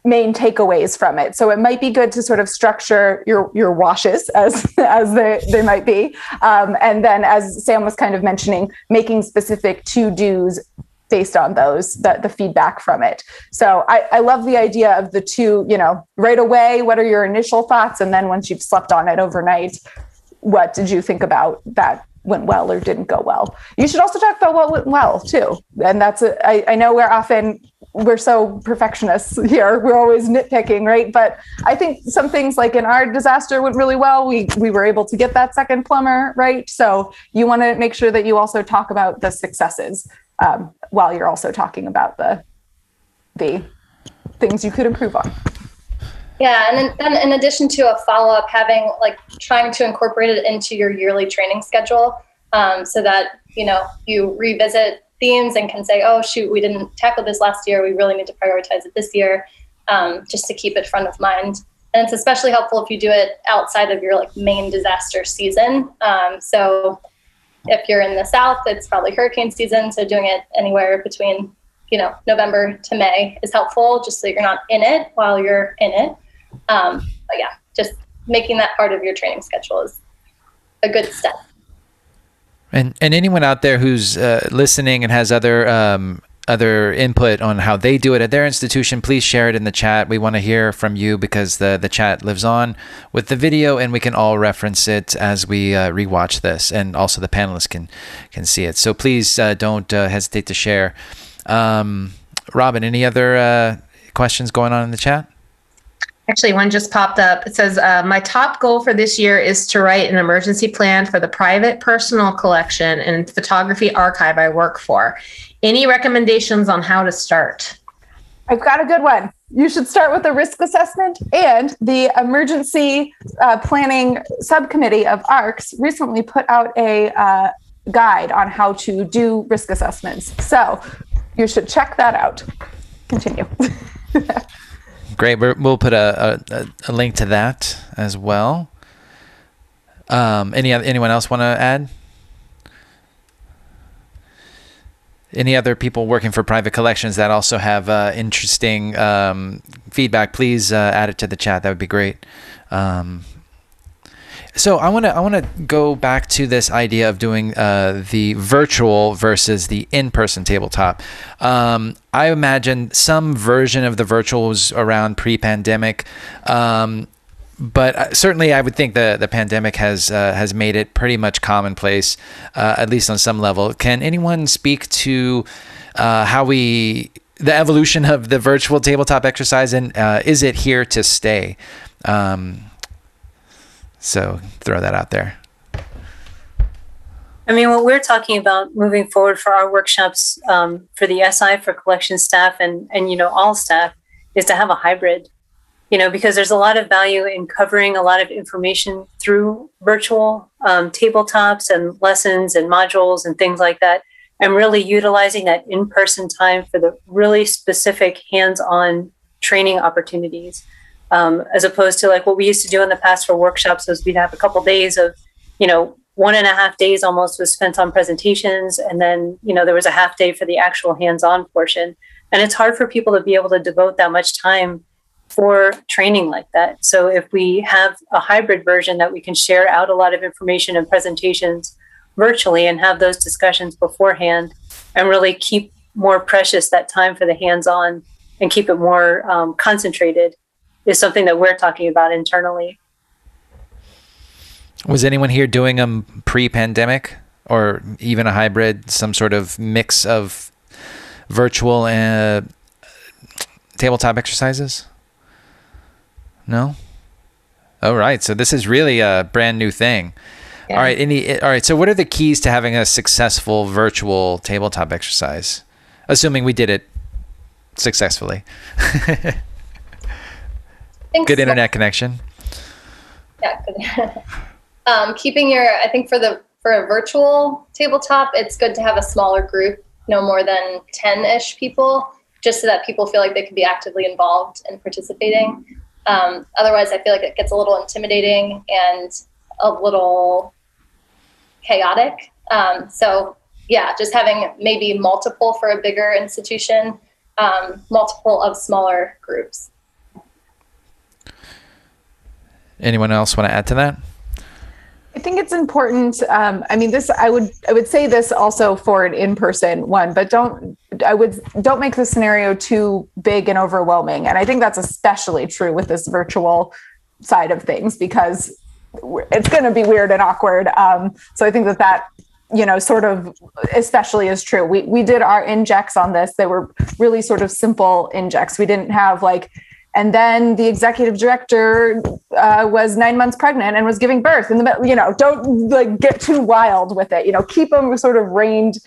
main takeaways from it. So it might be good to sort of structure your your washes as as they, they might be. Um, and then as Sam was kind of mentioning, making specific to-dos based on those the, the feedback from it so I, I love the idea of the two you know right away what are your initial thoughts and then once you've slept on it overnight what did you think about that went well or didn't go well you should also talk about what went well too and that's a, I, I know we're often we're so perfectionists here. We're always nitpicking, right? But I think some things like in our disaster went really well. We we were able to get that second plumber, right? So you want to make sure that you also talk about the successes um, while you're also talking about the the things you could improve on. Yeah, and then, in addition to a follow up, having like trying to incorporate it into your yearly training schedule, um, so that you know you revisit themes and can say, oh, shoot, we didn't tackle this last year. We really need to prioritize it this year um, just to keep it front of mind. And it's especially helpful if you do it outside of your like main disaster season. Um, so if you're in the South, it's probably hurricane season. So doing it anywhere between, you know, November to May is helpful just so you're not in it while you're in it. Um, but yeah, just making that part of your training schedule is a good step. And and anyone out there who's uh, listening and has other um, other input on how they do it at their institution, please share it in the chat. We want to hear from you because the the chat lives on with the video, and we can all reference it as we uh, rewatch this, and also the panelists can can see it. So please uh, don't uh, hesitate to share. Um, Robin, any other uh, questions going on in the chat? Actually, one just popped up. It says, uh, My top goal for this year is to write an emergency plan for the private personal collection and photography archive I work for. Any recommendations on how to start? I've got a good one. You should start with the risk assessment and the emergency uh, planning subcommittee of ARCS recently put out a uh, guide on how to do risk assessments. So you should check that out. Continue. Great. we will put a, a, a, link to that as well. Um, any anyone else want to add? Any other people working for private collections that also have uh, interesting um, feedback? Please uh, add it to the chat. That would be great. Um, so I want to I want to go back to this idea of doing uh, the virtual versus the in-person tabletop. Um, I imagine some version of the virtual was around pre-pandemic. Um, but uh, certainly, I would think the the pandemic has uh, has made it pretty much commonplace, uh, at least on some level. Can anyone speak to uh, how we the evolution of the virtual tabletop exercise, and uh, is it here to stay? Um, so throw that out there. I mean, what we're talking about moving forward for our workshops um, for the SI for collection staff and and you know all staff is to have a hybrid. You know, because there's a lot of value in covering a lot of information through virtual um, tabletops and lessons and modules and things like that, and really utilizing that in-person time for the really specific hands-on training opportunities um, as opposed to like what we used to do in the past for workshops was we'd have a couple days of you know one and a half days almost was spent on presentations. And then you know there was a half day for the actual hands-on portion. And it's hard for people to be able to devote that much time for training like that. So if we have a hybrid version that we can share out a lot of information and presentations virtually and have those discussions beforehand and really keep more precious that time for the hands-on and keep it more um, concentrated is something that we're talking about internally. Was anyone here doing them pre-pandemic, or even a hybrid, some sort of mix of virtual and uh, tabletop exercises? No. All right. So this is really a brand new thing. Yeah. All right. Any. Eh, all right. So what are the keys to having a successful virtual tabletop exercise? Assuming we did it successfully. good so. internet connection. Yeah. Good. um, keeping your. I think for the for a virtual tabletop, it's good to have a smaller group, no more than ten ish people, just so that people feel like they can be actively involved and participating. Um, otherwise, I feel like it gets a little intimidating and a little chaotic. Um, so, yeah, just having maybe multiple for a bigger institution, um, multiple of smaller groups. Anyone else want to add to that? I think it's important. Um, I mean, this I would I would say this also for an in-person one, but don't I would don't make the scenario too big and overwhelming. And I think that's especially true with this virtual side of things because it's going to be weird and awkward. Um, so I think that that you know sort of especially is true. We we did our injects on this. They were really sort of simple injects. We didn't have like and then the executive director uh, was nine months pregnant and was giving birth in the you know don't like get too wild with it you know keep them sort of reined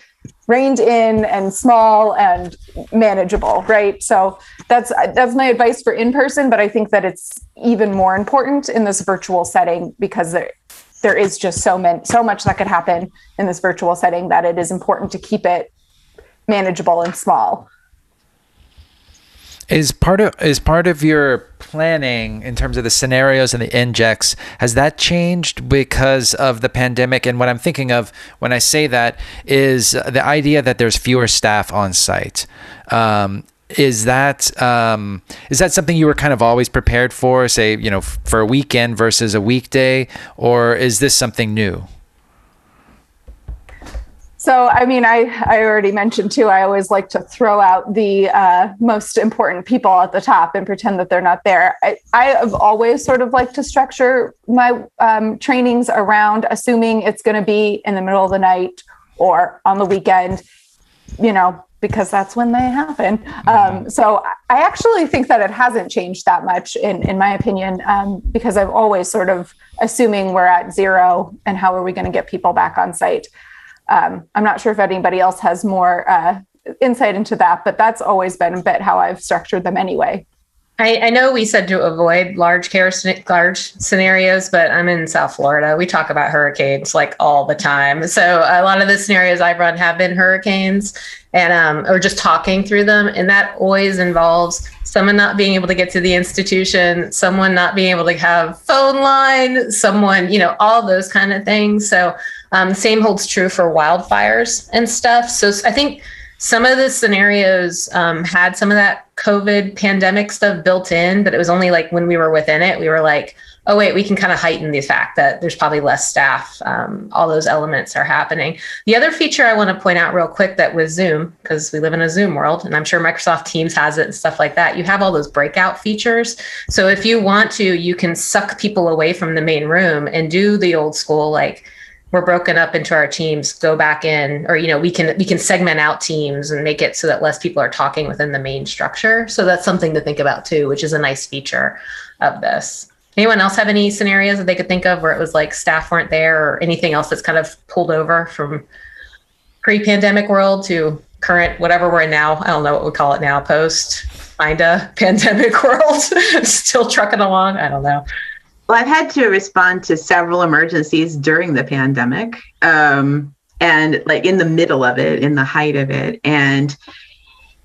reined in and small and manageable right? So that's that's my advice for in person but i think that it's even more important in this virtual setting because there there is just so many so much that could happen in this virtual setting that it is important to keep it manageable and small is part of is part of your planning in terms of the scenarios and the injects has that changed because of the pandemic? And what I'm thinking of when I say that is the idea that there's fewer staff on site. Um, is that um, is that something you were kind of always prepared for, say, you know, for a weekend versus a weekday, or is this something new? So, I mean, I, I already mentioned too, I always like to throw out the uh, most important people at the top and pretend that they're not there. I, I have always sort of liked to structure my um, trainings around assuming it's going to be in the middle of the night or on the weekend, you know, because that's when they happen. Mm-hmm. Um, so I actually think that it hasn't changed that much, in, in my opinion, um, because I've always sort of assuming we're at zero and how are we going to get people back on site um, I'm not sure if anybody else has more uh, insight into that, but that's always been a bit how I've structured them anyway. I, I, know we said to avoid large care large scenarios, but I'm in South Florida. We talk about hurricanes like all the time. So a lot of the scenarios I've run have been hurricanes, and um, or just talking through them, and that always involves someone not being able to get to the institution, someone not being able to have phone line, someone you know all those kind of things. So um, same holds true for wildfires and stuff. So I think some of the scenarios um, had some of that COVID pandemic stuff built in, but it was only like when we were within it, we were like, oh, wait, we can kind of heighten the fact that there's probably less staff. Um, all those elements are happening. The other feature I want to point out real quick that with Zoom, because we live in a Zoom world, and I'm sure Microsoft Teams has it and stuff like that, you have all those breakout features. So if you want to, you can suck people away from the main room and do the old school, like, we're broken up into our teams go back in or you know we can we can segment out teams and make it so that less people are talking within the main structure. So that's something to think about too which is a nice feature of this. Anyone else have any scenarios that they could think of where it was like staff weren't there or anything else that's kind of pulled over from pre-pandemic world to current whatever we're in now? I don't know what we call it now post find a pandemic world still trucking along? I don't know well, I've had to respond to several emergencies during the pandemic, um, and like in the middle of it, in the height of it, and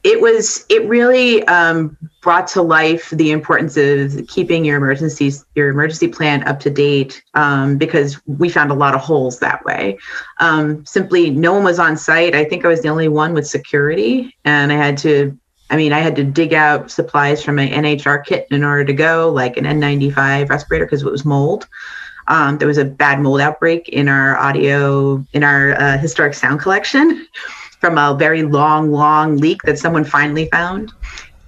it was it really um, brought to life the importance of keeping your emergencies your emergency plan up to date um, because we found a lot of holes that way. Um, simply, no one was on site. I think I was the only one with security, and I had to I mean, I had to dig out supplies from my NHR kit in order to go, like an N95 respirator, because it was mold. Um, there was a bad mold outbreak in our audio, in our uh, historic sound collection from a very long, long leak that someone finally found.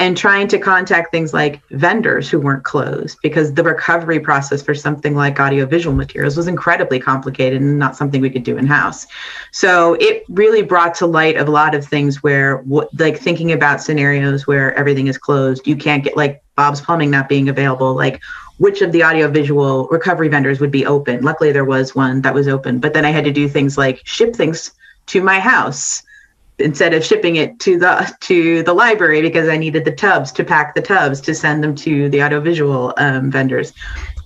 And trying to contact things like vendors who weren't closed because the recovery process for something like audiovisual materials was incredibly complicated and not something we could do in house. So it really brought to light a lot of things where, like thinking about scenarios where everything is closed, you can't get like Bob's Plumbing not being available, like which of the audiovisual recovery vendors would be open. Luckily, there was one that was open, but then I had to do things like ship things to my house instead of shipping it to the to the library because I needed the tubs to pack the tubs to send them to the audiovisual um, vendors.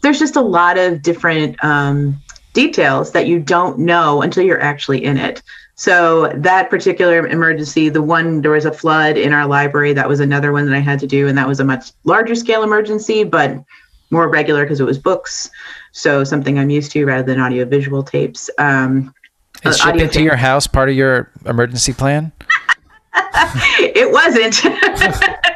There's just a lot of different um, details that you don't know until you're actually in it. So that particular emergency, the one there was a flood in our library. That was another one that I had to do, and that was a much larger scale emergency, but more regular because it was books. So something I'm used to rather than audiovisual tapes. Um, is uh, shipping to your house part of your emergency plan? it wasn't.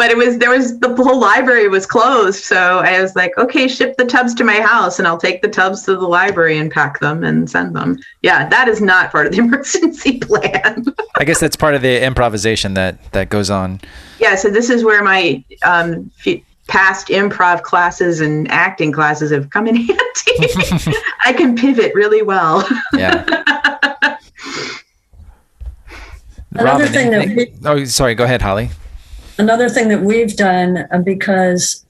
but it was there was the whole library was closed so i was like okay ship the tubs to my house and i'll take the tubs to the library and pack them and send them yeah that is not part of the emergency plan i guess that's part of the improvisation that that goes on yeah so this is where my um, past improv classes and acting classes have come in handy. I can pivot really well. yeah. Another Robin, thing that we, oh, sorry. Go ahead, Holly. Another thing that we've done uh, because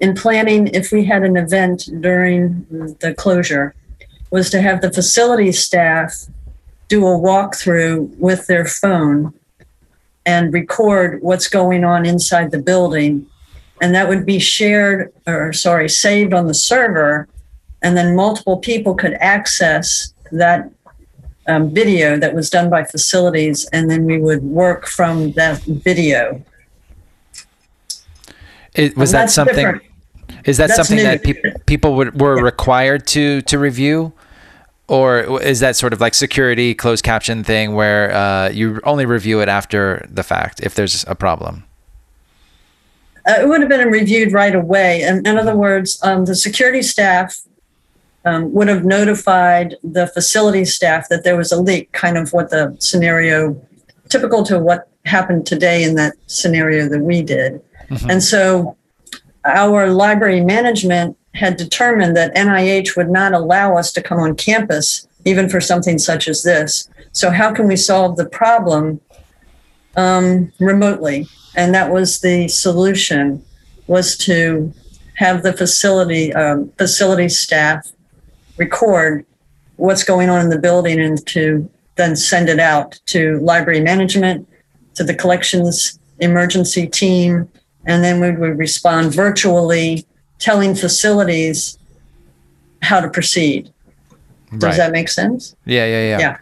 in planning, if we had an event during the closure, was to have the facility staff do a walkthrough with their phone and record what's going on inside the building and that would be shared or sorry saved on the server and then multiple people could access that um, video that was done by facilities and then we would work from that video it, was that something different. is that that's something new. that pe- people would, were yeah. required to to review or is that sort of like security closed caption thing where uh, you only review it after the fact if there's a problem uh, it would have been reviewed right away. And in other words, um, the security staff um, would have notified the facility staff that there was a leak, kind of what the scenario, typical to what happened today in that scenario that we did. Mm-hmm. And so our library management had determined that NIH would not allow us to come on campus, even for something such as this. So, how can we solve the problem um, remotely? and that was the solution was to have the facility um, facility staff record what's going on in the building and to then send it out to library management to the collections emergency team. And then we would respond virtually telling facilities how to proceed. Does right. that make sense? Yeah yeah yeah. Yeah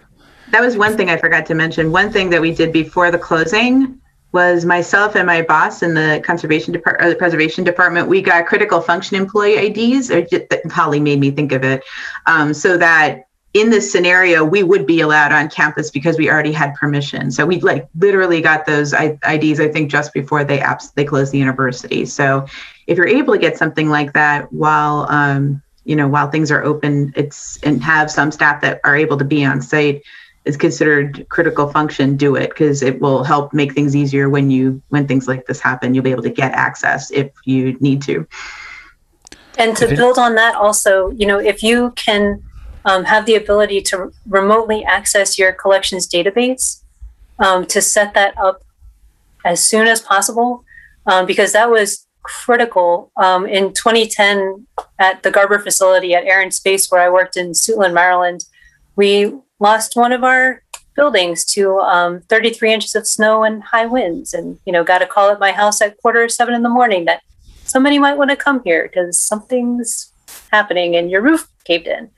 that was one thing i forgot to mention one thing that we did before the closing was myself and my boss in the conservation department, the preservation department. We got critical function employee IDs, or Holly made me think of it, um, so that in this scenario we would be allowed on campus because we already had permission. So we like literally got those IDs, I think, just before they apps they closed the university. So if you're able to get something like that while um, you know while things are open, it's and have some staff that are able to be on site is considered critical function, do it because it will help make things easier when you when things like this happen. You'll be able to get access if you need to. And to build on that, also, you know, if you can um, have the ability to remotely access your collections database, um, to set that up as soon as possible, um, because that was critical um, in 2010 at the Garber facility at Air and Space, where I worked in Suitland, Maryland. We lost one of our buildings to um, 33 inches of snow and high winds and you know got a call at my house at quarter seven in the morning that somebody might want to come here because something's happening and your roof caved in.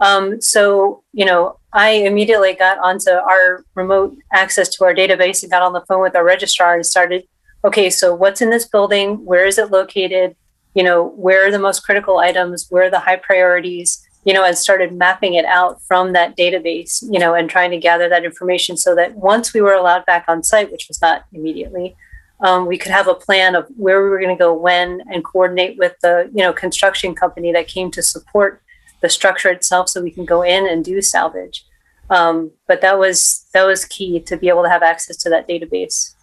Um, so you know i immediately got onto our remote access to our database and got on the phone with our registrar and started okay so what's in this building? Where is it located? You know where are the most critical items? Where are the high priorities you know, and started mapping it out from that database, you know, and trying to gather that information so that once we were allowed back on site, which was not immediately, um, we could have a plan of where we were going to go when and coordinate with the, you know, construction company that came to support the structure itself so we can go in and do salvage. Um, but that was that was key to be able to have access to that database.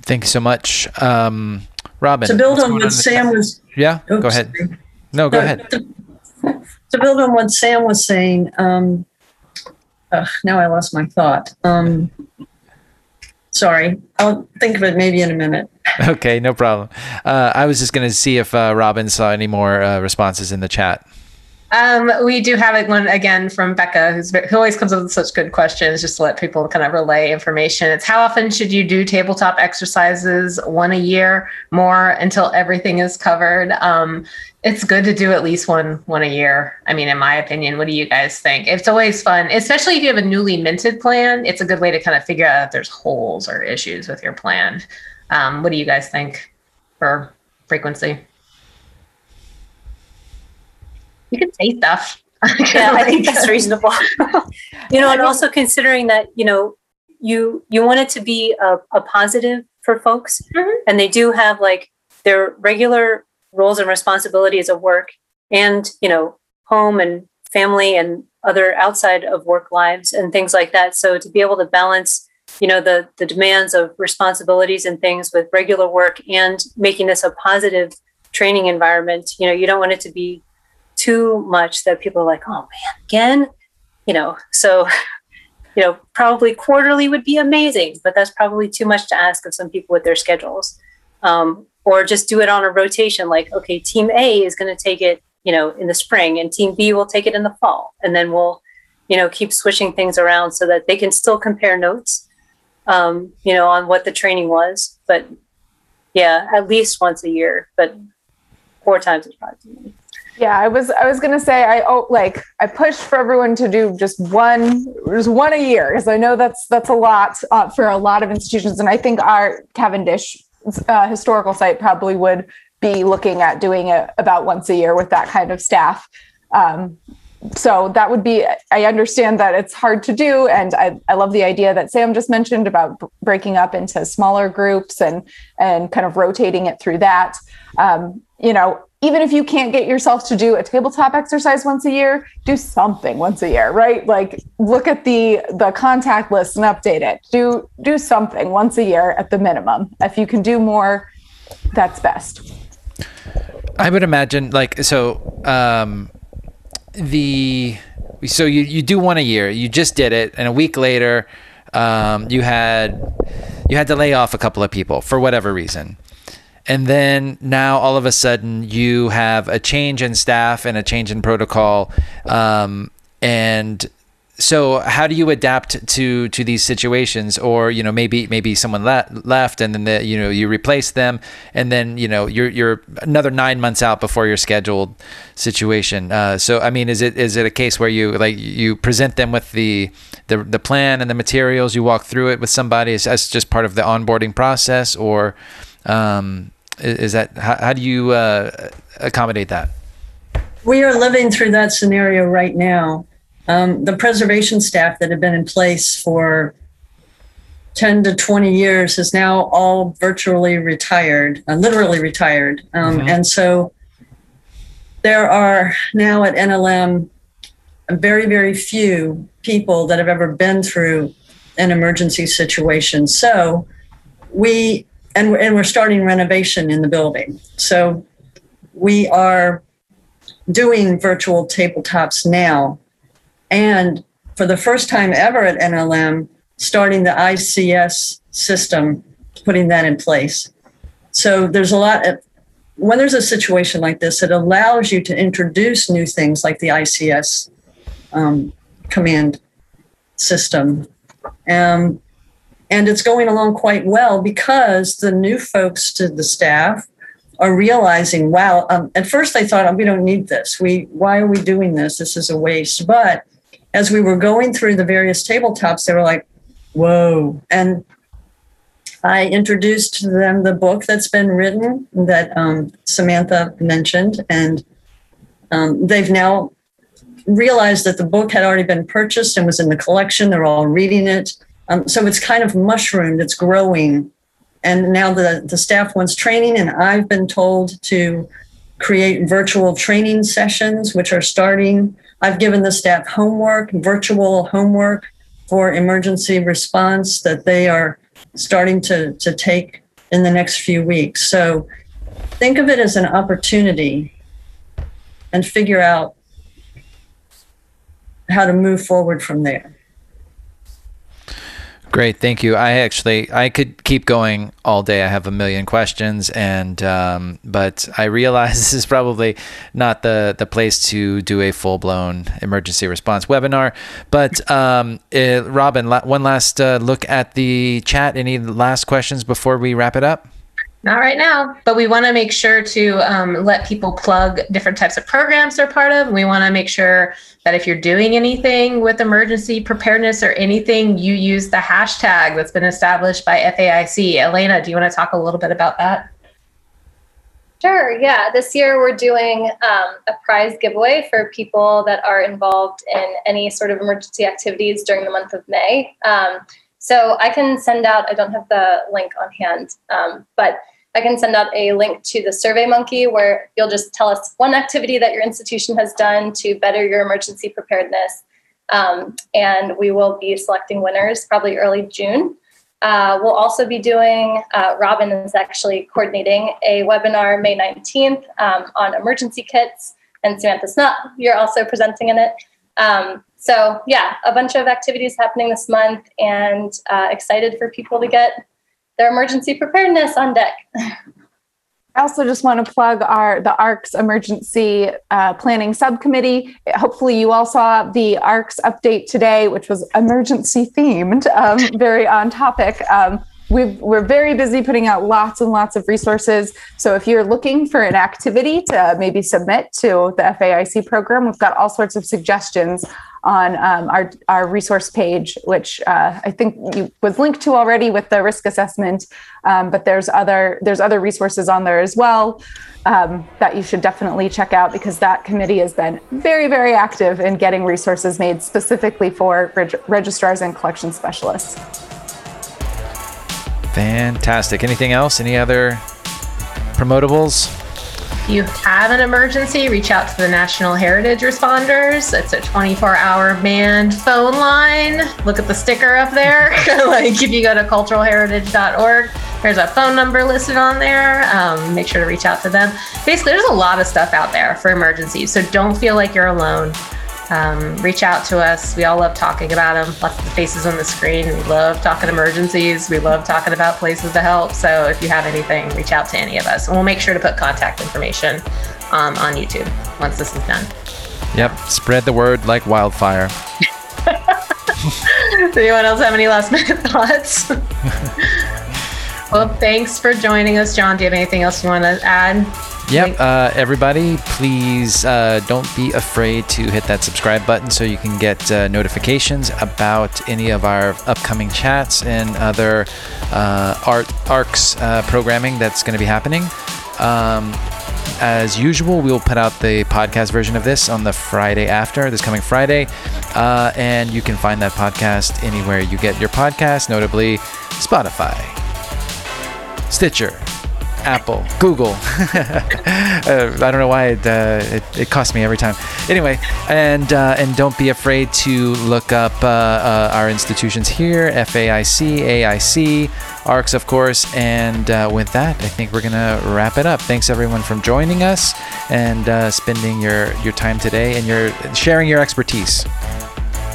Thank you so much, um, Robin. To build on what Sam was. Yeah, go oops, ahead. No, go Uh, ahead. To, to build on what Sam was saying, um, ugh, now I lost my thought. Um, sorry, I'll think of it maybe in a minute. Okay, no problem. Uh, I was just going to see if uh, Robin saw any more uh, responses in the chat. Um, we do have one again from Becca, who's who always comes up with such good questions, just to let people kind of relay information. It's how often should you do tabletop exercises? One a year, more until everything is covered. Um, it's good to do at least one one a year. I mean, in my opinion, what do you guys think? It's always fun, especially if you have a newly minted plan. It's a good way to kind of figure out if there's holes or issues with your plan. Um, what do you guys think for frequency? You can say stuff. yeah, I think that's reasonable. you know, and also considering that you know you you want it to be a, a positive for folks, Mhm. and they do have like their regular roles and responsibilities of work, and you know, home and family and other outside of work lives and things like that. So to be able to balance, you know, the the demands of responsibilities and things with regular work and making this a positive training environment, you know, you don't want it to be too much that people are like, oh man, again, you know. So, you know, probably quarterly would be amazing, but that's probably too much to ask of some people with their schedules. Um, or just do it on a rotation, like, okay, team A is going to take it, you know, in the spring, and team B will take it in the fall, and then we'll, you know, keep switching things around so that they can still compare notes, um, you know, on what the training was. But yeah, at least once a year, but four times is probably too many. Yeah, I was I was gonna say I oh like I push for everyone to do just one just one a year because I know that's that's a lot uh, for a lot of institutions and I think our Cavendish uh, historical site probably would be looking at doing it about once a year with that kind of staff. Um, so that would be i understand that it's hard to do and I, I love the idea that sam just mentioned about b- breaking up into smaller groups and and kind of rotating it through that um, you know even if you can't get yourself to do a tabletop exercise once a year do something once a year right? Like look at the the contact list and update it. Do do something once a year at the minimum. If you can do more that's best. I would imagine like so um the so you you do one a year. You just did it. And a week later um you had you had to lay off a couple of people for whatever reason. And then now all of a sudden you have a change in staff and a change in protocol um and so how do you adapt to to these situations? Or you know maybe maybe someone le- left and then the, you know you replace them and then you know you're you're another nine months out before your scheduled situation. Uh, so i mean is it is it a case where you like you present them with the the, the plan and the materials you walk through it with somebody as, just part of the onboarding process? Or um, is, that how, how do you uh, accommodate that We are living through that scenario right now. Um, the preservation staff that had been in place for 10 to 20 years is now all virtually retired, uh, literally retired. Um, Mhm. And so there are now at NLM very, very few people that have ever been through an emergency situation. So we, and, we're- and we're starting renovation in the building. So we are doing virtual tabletops now. And for the first time ever at NLM, starting the ICS system, putting that in place. So there's a lot of, when there's a situation like this, it allows you to introduce new things like the ICS um, command system. Um, and it's going along quite well because the new folks to the staff are realizing, wow, um, at first they thought, oh, we don't need this. We, why are we doing this? This is a waste. But as we were going through the various tabletops, they were like, whoa. And I introduced to them the book that's been written that um, Samantha mentioned. And um, they've now realized that the book had already been purchased and was in the collection. They're all reading it. Um, so it's kind of mushroomed, it's growing. And now the, the staff wants training, and I've been told to create virtual training sessions, which are starting. I've given the staff homework, virtual homework for emergency response that they are starting to, to take in the next few weeks. So think of it as an opportunity and figure out how to move forward from there. Great, thank you. I actually I could keep going all day. I have a million questions, and um, but I realize this is probably not the the place to do a full blown emergency response webinar. But um, uh, Robin, la- one last uh, look at the chat. Any last questions before we wrap it up? Not right now, but we want to make sure to um, let people plug different types of programs they're part of. We want to make sure that if you're doing anything with emergency preparedness or anything, you use the hashtag that's been established by FAIC. Elena, do you want to talk a little bit about that? Sure. Yeah. This year we're doing um, a prize giveaway for people that are involved in any sort of emergency activities during the month of May. Um, so I can send out, I don't have the link on hand, um, but I can send out a link to the Survey Monkey where you'll just tell us one activity that your institution has done to better your emergency preparedness. Um, and we will be selecting winners probably early June. Uh, we'll also be doing, uh, Robin is actually coordinating a webinar May 19th um, on emergency kits, and Samantha Snutt, you're also presenting in it. Um, so, yeah, a bunch of activities happening this month, and uh, excited for people to get their emergency preparedness on deck. I also just want to plug our the ARCS emergency uh, planning subcommittee. Hopefully, you all saw the ARCS update today, which was emergency themed, um, very on topic. Um, we are very busy putting out lots and lots of resources. So if you're looking for an activity to maybe submit to the FAIC program, we've got all sorts of suggestions on um, our, our resource page, which uh, I think was linked to already with the risk assessment. Um, but there's other there's other resources on there as well um, that you should definitely check out because that committee has been very very active in getting resources made specifically for reg- registrars and collection specialists. Fantastic. Anything else? Any other promotables? If you have an emergency, reach out to the National Heritage Responders. It's a 24 hour manned phone line. Look at the sticker up there. like if you go to culturalheritage.org, there's a phone number listed on there. Um, make sure to reach out to them. Basically, there's a lot of stuff out there for emergencies. So don't feel like you're alone. Um, reach out to us. We all love talking about them. Lots of the faces on the screen. We love talking emergencies. We love talking about places to help. So if you have anything, reach out to any of us. And we'll make sure to put contact information um, on YouTube once this is done. Yep. Spread the word like wildfire. Does anyone else have any last minute thoughts? well, thanks for joining us, John. Do you have anything else you want to add? Yep. Uh, everybody, please uh, don't be afraid to hit that subscribe button so you can get uh, notifications about any of our upcoming chats and other uh, art ARCS uh, programming that's going to be happening. Um, as usual, we'll put out the podcast version of this on the Friday after, this coming Friday. Uh, and you can find that podcast anywhere you get your podcast, notably Spotify, Stitcher, Apple, Google. uh, I don't know why it, uh, it, it costs me every time. Anyway, and uh, and don't be afraid to look up uh, uh, our institutions here: FAIC, AIC, ARCS, of course. And uh, with that, I think we're gonna wrap it up. Thanks everyone for joining us and spending your your time today and your sharing your expertise.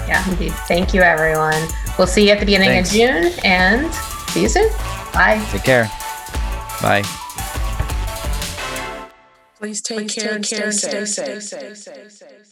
Yeah, indeed. Thank you, everyone. We'll see you at the beginning Thanks. of June, and see you soon. Bye. Take care. Bye. Please take Please care, take and, care stay stay safe. safe.